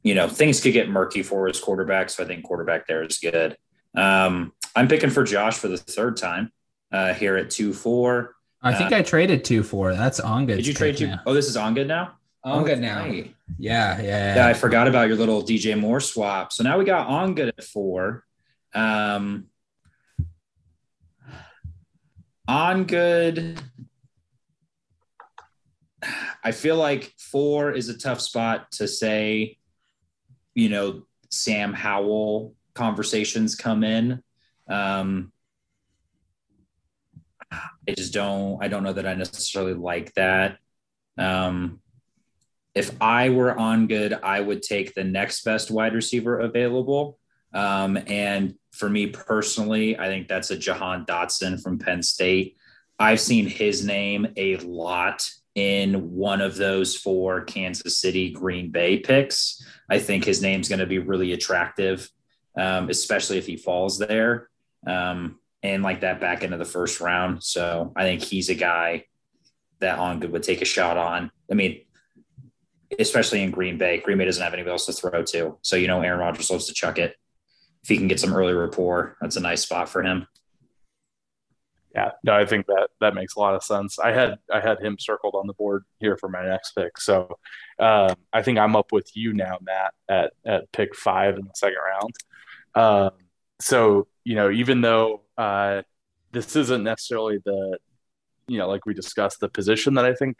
You know, things could get murky for his quarterback, so I think quarterback there is good. Um, I'm picking for Josh for the third time uh, here at two four. I think uh, I traded two four. That's on good. Did you trade two? Now. Oh, this is on good now. On good now. Yeah, yeah, yeah, yeah. I forgot about your little DJ Moore swap. So now we got on good at four. Um, on good. I feel like four is a tough spot to say, you know, Sam Howell conversations come in. Um, I just don't, I don't know that I necessarily like that. Um, if I were on good, I would take the next best wide receiver available. Um, and for me personally, I think that's a Jahan Dotson from Penn State. I've seen his name a lot in one of those four Kansas City Green Bay picks. I think his name's going to be really attractive, um, especially if he falls there um, and like that back into the first round. So I think he's a guy that on good would take a shot on. I mean, especially in Green Bay. Green Bay doesn't have anybody else to throw to. So, you know, Aaron Rodgers loves to chuck it. If he can get some early rapport, that's a nice spot for him. Yeah, no, I think that that makes a lot of sense. I had I had him circled on the board here for my next pick, so uh, I think I'm up with you now, Matt, at at pick five in the second round. Um, so you know, even though uh, this isn't necessarily the you know, like we discussed, the position that I think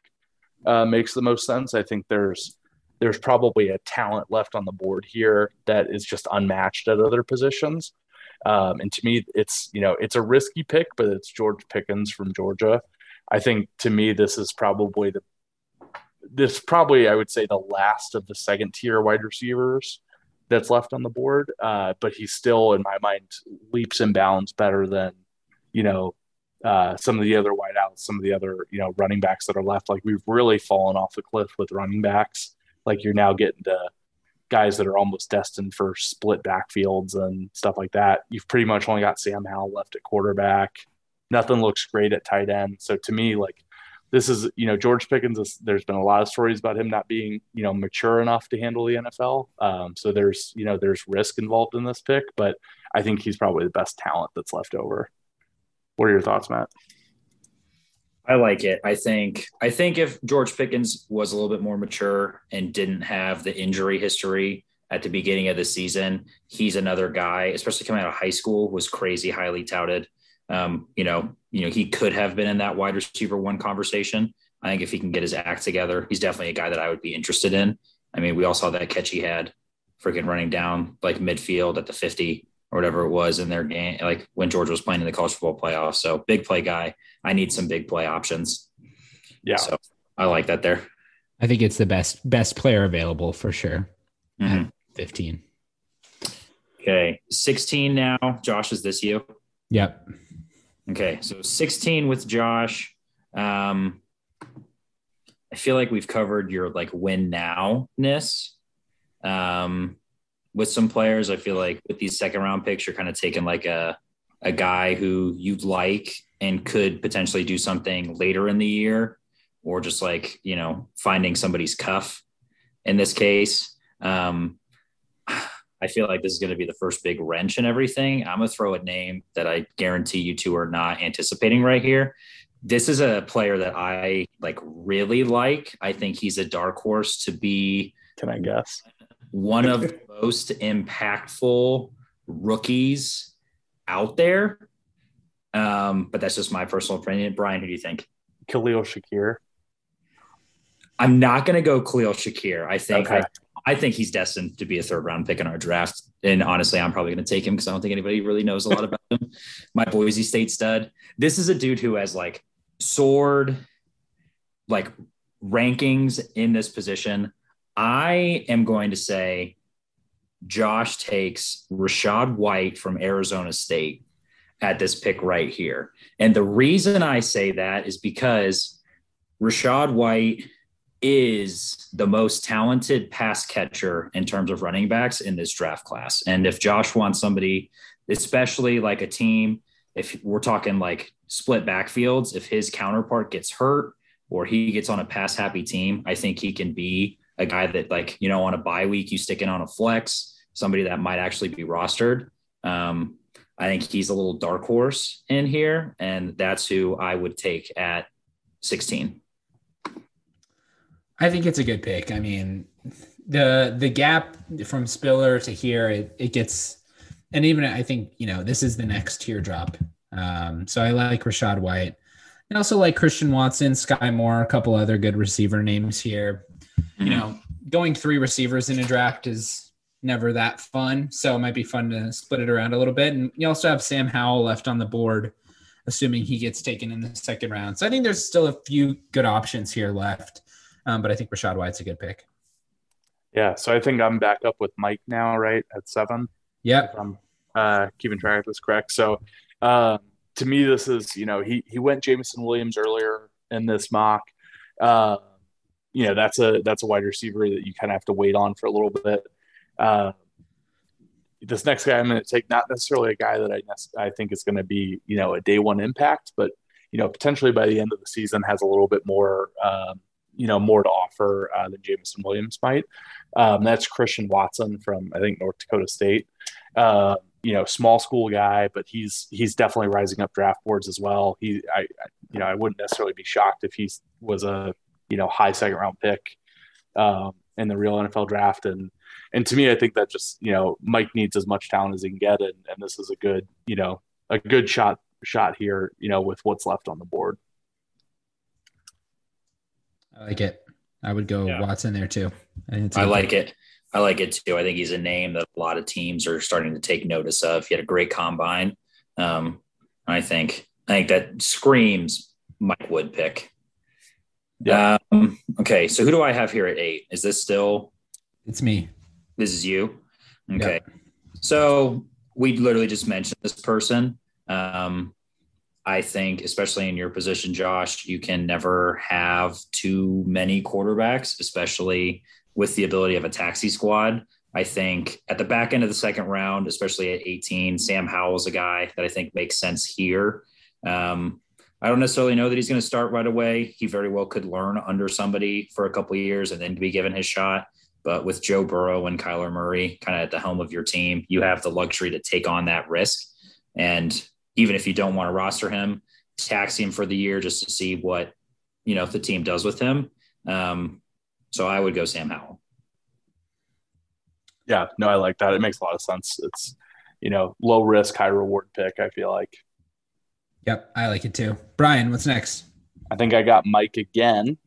uh, makes the most sense. I think there's there's probably a talent left on the board here that is just unmatched at other positions. Um, and to me, it's you know it's a risky pick, but it's George Pickens from Georgia. I think to me this is probably the this probably I would say the last of the second tier wide receivers that's left on the board. Uh, but he's still in my mind leaps and bounds better than you know uh, some of the other wideouts, some of the other you know running backs that are left. Like we've really fallen off the cliff with running backs. Like you're now getting to guys that are almost destined for split backfields and stuff like that. You've pretty much only got Sam Howell left at quarterback. Nothing looks great at tight end. So to me, like this is, you know, George Pickens, is, there's been a lot of stories about him not being, you know, mature enough to handle the NFL. Um, so there's, you know, there's risk involved in this pick, but I think he's probably the best talent that's left over. What are your thoughts, Matt? I like it. I think I think if George Pickens was a little bit more mature and didn't have the injury history at the beginning of the season, he's another guy, especially coming out of high school, was crazy highly touted. Um, you know, you know, he could have been in that wide receiver one conversation. I think if he can get his act together, he's definitely a guy that I would be interested in. I mean, we all saw that catch he had freaking running down like midfield at the 50 or whatever it was in their game, like when Georgia was playing in the college football playoff. So big play guy. I need some big play options. Yeah. So I like that there. I think it's the best best player available for sure. Mm-hmm. 15. Okay. 16 now. Josh, is this you? Yep. Okay. So 16 with Josh. Um, I feel like we've covered your like win now ness. Um, with some players. I feel like with these second round picks, you're kind of taking like a a guy who you'd like and could potentially do something later in the year, or just like you know finding somebody's cuff. In this case, um, I feel like this is going to be the first big wrench in everything. I'm gonna throw a name that I guarantee you two are not anticipating right here. This is a player that I like really like. I think he's a dark horse to be. Can I guess? One of *laughs* the most impactful rookies out there. Um, but that's just my personal opinion. Brian, who do you think? Khalil Shakir. I'm not going to go Khalil Shakir. I think Okay. I, I think he's destined to be a third round pick in our draft. And honestly, I'm probably going to take him because I don't think anybody really knows a lot about him. *laughs* My Boise State stud. This is a dude who has like soared like rankings in this position. I am going to say Josh takes Rachaad White from Arizona State at this pick right here. And the reason I say that is because Rachaad White is the most talented pass catcher in terms of running backs in this draft class. And if Josh wants somebody, especially like a team, if we're talking like split backfields, if his counterpart gets hurt or he gets on a pass happy team, I think he can be a guy that like, you know, on a bye week, you stick in on a flex, somebody that might actually be rostered. Um, I think he's a little dark horse in here, and that's who I would take at 16. I think it's a good pick. I mean, the the gap from Spiller to here, it, it gets, and even I think you know this is the next teardrop. Um, so I like Rachaad White. I also like Christian Watson, Skyy Moore, a couple other good receiver names here. You know, going three receivers in a draft is never that fun. So it might be fun to split it around a little bit. And you also have Sam Howell left on the board, assuming he gets taken in the second round. So I think there's still a few good options here left. Um, but I think Rachaad White's a good pick. Yeah, so I think I'm back up with Mike now, right at seven. Yep. If I'm uh, keeping track of this correct. So uh, to me, this is you know he he went Jameson Williams earlier in this mock. Uh, you know that's a that's a wide receiver that you kind of have to wait on for a little bit. Uh, this next guy I'm going to take not necessarily a guy that I I think is going to be you know a day one impact, but you know potentially by the end of the season has a little bit more um, you know more to offer uh, than Jameson Williams might. Um, that's Christian Watson from I think North Dakota State. Uh, you know, small school guy, but he's he's definitely rising up draft boards as well. He, I, I, you know, I wouldn't necessarily be shocked if he was a you know high second round pick um, in the real NFL draft. And and to me, I think that just you know Mike needs as much talent as he can get, and, and this is a good you know a good shot shot here. You know, with what's left on the board. I like it. I would go Yeah. Watson there too. I, think it's a I good like it. I like it too. I think he's a name that a lot of teams are starting to take notice of. He had a great combine. Um, I think I think that screams Mike Wood pick. Yeah. Um, okay, so who do I have here at eight? Is this still? It's me. This is you. Okay. Yep. So we literally just mentioned this person. Um, I think, especially in your position, Josh, you can never have too many quarterbacks, especially with the ability of a taxi squad. I think at the back end of the second round, especially at 18, Sam Howell's a guy that I think makes sense here. Um, I don't necessarily know that he's going to start right away. He very well could learn under somebody for a couple years and then be given his shot. But with Joe Burrow and Kyler Murray kind of at the helm of your team, you have the luxury to take on that risk. And even if you don't want to roster him, tax him for the year just to see what, you know, if the team does with him. Um, so I would go Sam Howell. Yeah, no, I like that. It makes a lot of sense. It's, you know, low risk, high reward pick, I feel like. Yep, I like it too. Brian, what's next? I think I got Mike again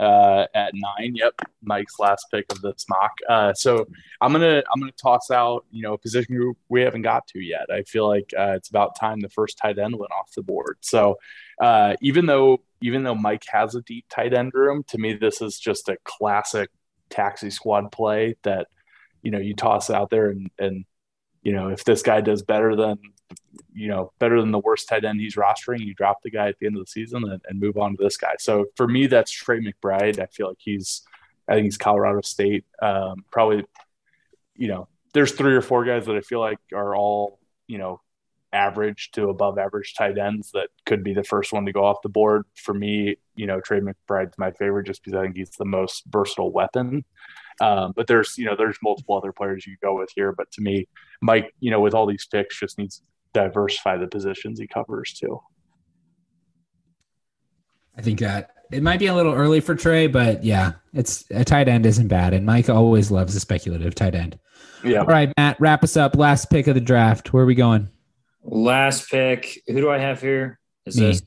uh, at nine. Yep, Mike's last pick of this mock. Uh, so I'm gonna I'm gonna toss out you know a position group we haven't got to yet. I feel like uh, it's about time the first tight end went off the board. So uh, even though even though Mike has a deep tight end room, to me this is just a classic taxi squad play that you know you toss out there and and you know if this guy does better than you know, better than the worst tight end he's rostering. You drop the guy at the end of the season and, and move on to this guy. So for me, that's Trey McBride. I feel like he's, I think he's Colorado State. Um, probably, you know, there's three or four guys that I feel like are all, you know, average to above average tight ends that could be the first one to go off the board. For me, you know, Trey McBride's my favorite just because I think he's the most versatile weapon. Um, but there's, you know, there's multiple other players you go with here. But to me, Mike, you know, with all these picks, just needs diversify the positions he covers too. I think that it might be a little early for Trey, but yeah, it's a tight end isn't bad, and Mike always loves a speculative tight end. Yeah. All right, Matt, wrap us up. Last pick of the draft. Where are we going? Last pick. Who do I have here? Is Me. this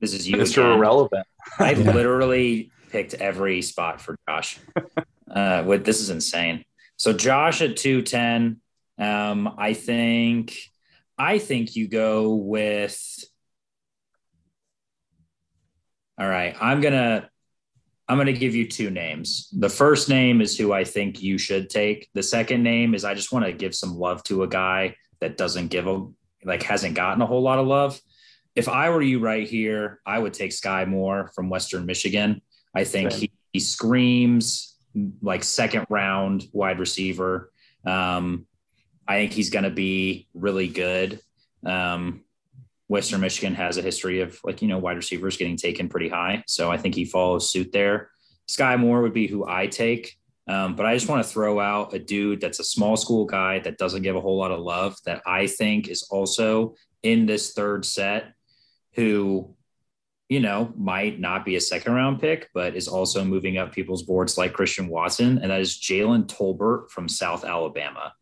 this is you, Mr. Again. Irrelevant? I yeah. literally picked every spot for Josh. *laughs* uh, with this is insane. So Josh at two ten. Um, I think I think you go with. All right, I'm gonna I'm gonna give you two names. The first name is who I think you should take. The second name is I just want to give some love to a guy that doesn't give a like hasn't gotten a whole lot of love. If I were you right here, I would take Skyy Moore from Western Michigan. I think he, he screams like second round wide receiver. Um, I think he's going to be really good. Um, Western Michigan has a history of like, you know, wide receivers getting taken pretty high. So I think he follows suit there. Skyy Moore would be who I take. Um, but I just want to throw out a dude that's a small school guy that doesn't give a whole lot of love that I think is also in this third set who, you know, might not be a second round pick, but is also moving up people's boards like Christian Watson. And that is Jalen Tolbert from South Alabama.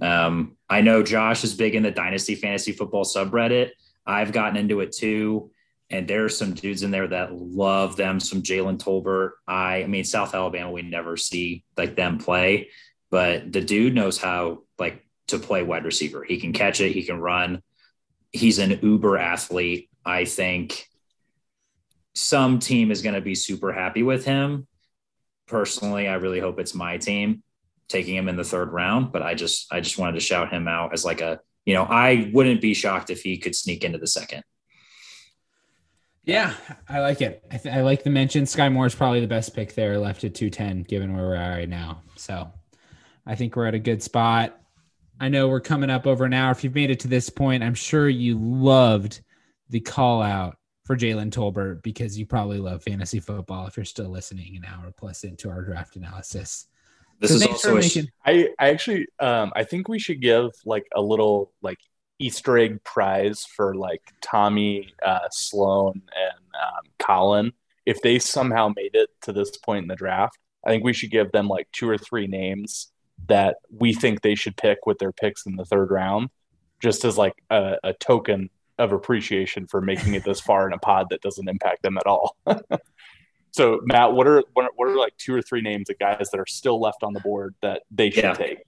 Um, I know Josh is big in the Dynasty Fantasy Football subreddit. I've gotten into it too. And there are some dudes in there that love them, some Jalen Tolbert. I, I mean, South Alabama, we never see like them play, but the dude knows how like to play wide receiver. He can catch it, he can run. He's an uber athlete. I think some team is going to be super happy with him. Personally, I really hope it's my team taking him in the third round, but I just I just wanted to shout him out as like a you know I wouldn't be shocked if he could sneak into the second. Yeah, I like it. I, th- I like the mention. Skyy Moore is probably the best pick there, left at two ten, given where we're at right now. So I think we're at a good spot. I know we're coming up over an hour. If you've made it to this point, I'm sure you loved the call out for Jalen Tolbert because you probably love fantasy football if you're still listening an hour plus into our draft analysis. This so is also a, I, I actually um I think we should give like a little like Easter egg prize for like Tommy, uh, Sloan, and um, Colin. If they somehow made it to this point in the draft, I think we should give them like two or three names that we think they should pick with their picks in the third round, just as like a, a token of appreciation for making it this far in a pod that doesn't impact them at all. *laughs* So Matt, what are what are, what are like two or three names of guys that are still left on the board that they should Yeah. take?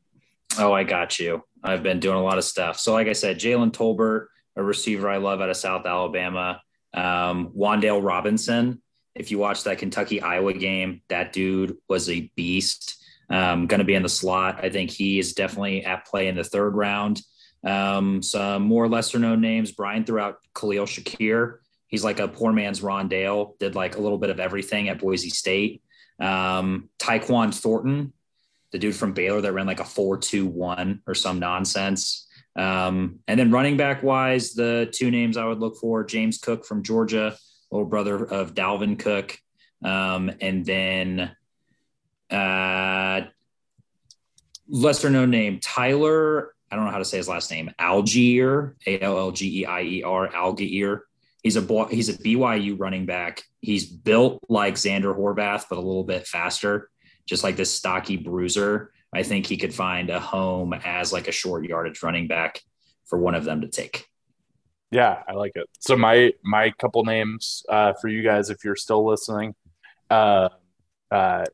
Oh, I got you. I've been doing a lot of stuff. So, like I said, Jalen Tolbert, a receiver I love out of South Alabama. Um, Wan'Dale Robinson. If you watch that Kentucky Iowa game, that dude was a beast. Um, going to be in the slot. I think he is definitely at play in the third round. Um, some more lesser known names. Brian threw out Khalil Shakir. He's like a poor man's Rondale, Did like a little bit of everything at Boise State. Um, Tyquan Thornton, the dude from Baylor that ran like a 4-2-1 or some nonsense. Um, and then running back wise, the two names I would look for, James Cook from Georgia, little brother of Dalvin Cook. Um, and then uh, lesser known name, Tyler, I don't know how to say his last name, Allgeier, A-L-L-G-E-I-E-R, Allgeier. He's a boy, he's a BYU running back. He's built like Zander Horvath, but a little bit faster just like this stocky bruiser. I think he could find a home as like a short yardage running back for one of them to take. Yeah, I like it. So my my couple names uh, for you guys, if you're still listening, uh, uh,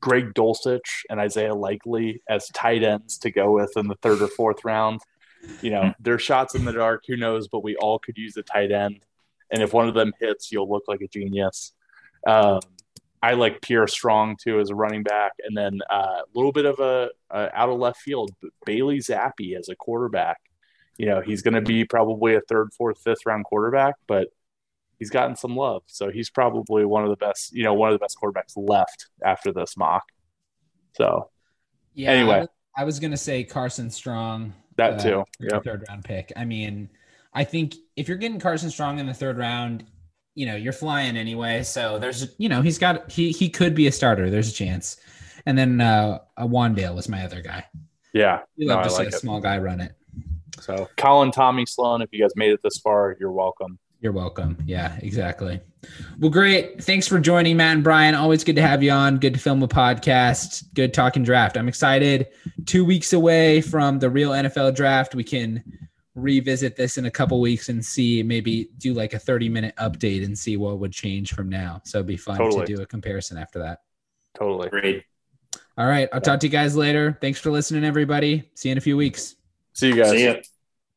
Greg Dulcich and Isaiah Likely as tight ends to go with in the third or fourth round. You know, they're shots in the dark. Who knows? But we all could use a tight end, and if one of them hits, you'll look like a genius. Um, I like Pierre Strong too as a running back, and then uh, a little bit of a, a out of left field Bailey Zappe as a quarterback. You know, he's going to be probably a third, fourth, fifth round quarterback, but he's gotten some love, so he's probably one of the best. You know, one of the best quarterbacks left after this mock. So Yeah. Anyway. I was, was gonna say Carson Strong. that uh, too. Yep. Third round pick. I mean, I think if you're getting Carson Strong in the third round, you know you're flying anyway. So there's, you know, he's got he he could be a starter. There's a chance. And then uh, a Wan'Dale was my other guy. Yeah. We No, love I to see like a it. small guy run it. So Colin, Tommy, Sloan, if you guys made it this far, you're welcome. You're welcome. Yeah, exactly. Well, great. Thanks for joining, Matt and Brian. Always good to have you on. Good to film a podcast. Good talking draft. I'm excited. Two weeks away from the real NFL draft. We can revisit this in a couple weeks and see maybe do like a 30 minute update and see what would change from now. So it'd be fun Totally. to do a comparison after that. Totally. Great. All right. I'll talk to you guys later. Thanks for listening, everybody. See you in a few weeks. See you guys. See ya.